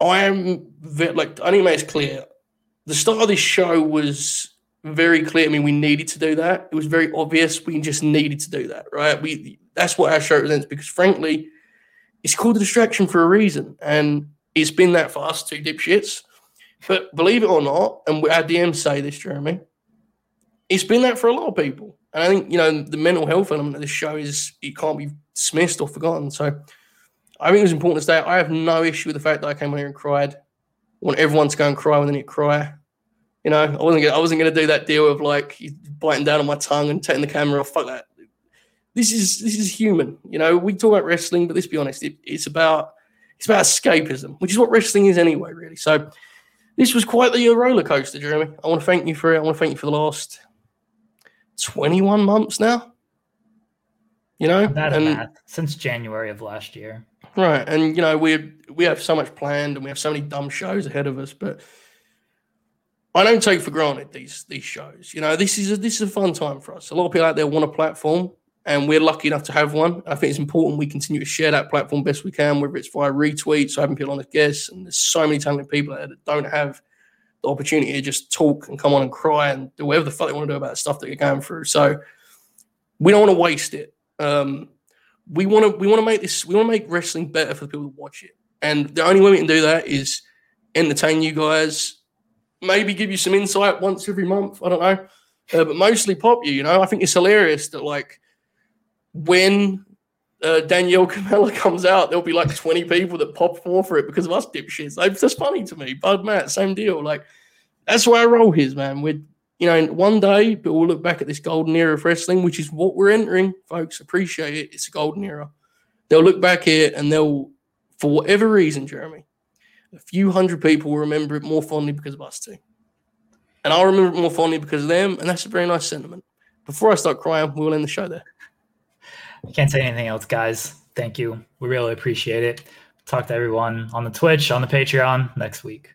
I am like I need to make this clear. The start of this show was very clear. I mean, we needed to do that. It was very obvious. We just needed to do that, right? We that's what our show represents because, frankly, it's called a distraction for a reason, and it's been that for us two dipshits. But believe it or not, and our DMs say this, Jeremy, it's been that for a lot of people. And I think you know the mental health element of this show is it can't be dismissed or forgotten. So I think it was important to say I have no issue with the fact that I came on here and cried. I want everyone to go and cry when they need to cry. You know, I wasn't gonna, I wasn't going to do that deal of like biting down on my tongue and taking the camera off. Fuck that. This is this is human. You know, we talk about wrestling, but let's be honest, it, it's about it's about escapism, which is what wrestling is anyway, really. So this was quite the roller coaster, Jeremy. I want to thank you for it. I want to thank you for the last twenty one months now. You know, That and since January of last year. Right, and you know we we have so much planned, and we have so many dumb shows ahead of us. But I don't take for granted these these shows. You know, this is a, this is a fun time for us. A lot of people out there want a platform, and we're lucky enough to have one. I think it's important we continue to share that platform best we can, whether it's via retweets having people on as guests. And there's so many talented people out there that don't have the opportunity to just talk and come on and cry and do whatever the fuck they want to do about the stuff that you're going through. So we don't want to waste it. Um, we want to we want to make this we want to make wrestling better for the people that watch it, and the only way we can do that is entertain you guys. Maybe give you some insight once every month. I don't know, uh, but mostly pop you. You know, I think it's hilarious that like when uh, Danielle Kamela comes out, there'll be like twenty people that pop more for it because of us dipshits. That's funny to me. Bud Matt, same deal. Like that's why I roll his man. We're you know, one day, we'll look back at this golden era of wrestling, which is what we're entering, folks. Appreciate it. It's a golden era. They'll look back here and they'll, for whatever reason, Jeremy, a few hundred people will remember it more fondly because of us two. And I'll remember it more fondly because of them. And that's a very nice sentiment. Before I start crying, we'll end the show there. I can't say anything else, guys. Thank you. We really appreciate it. Talk to everyone on the Twitch, on the Patreon next week.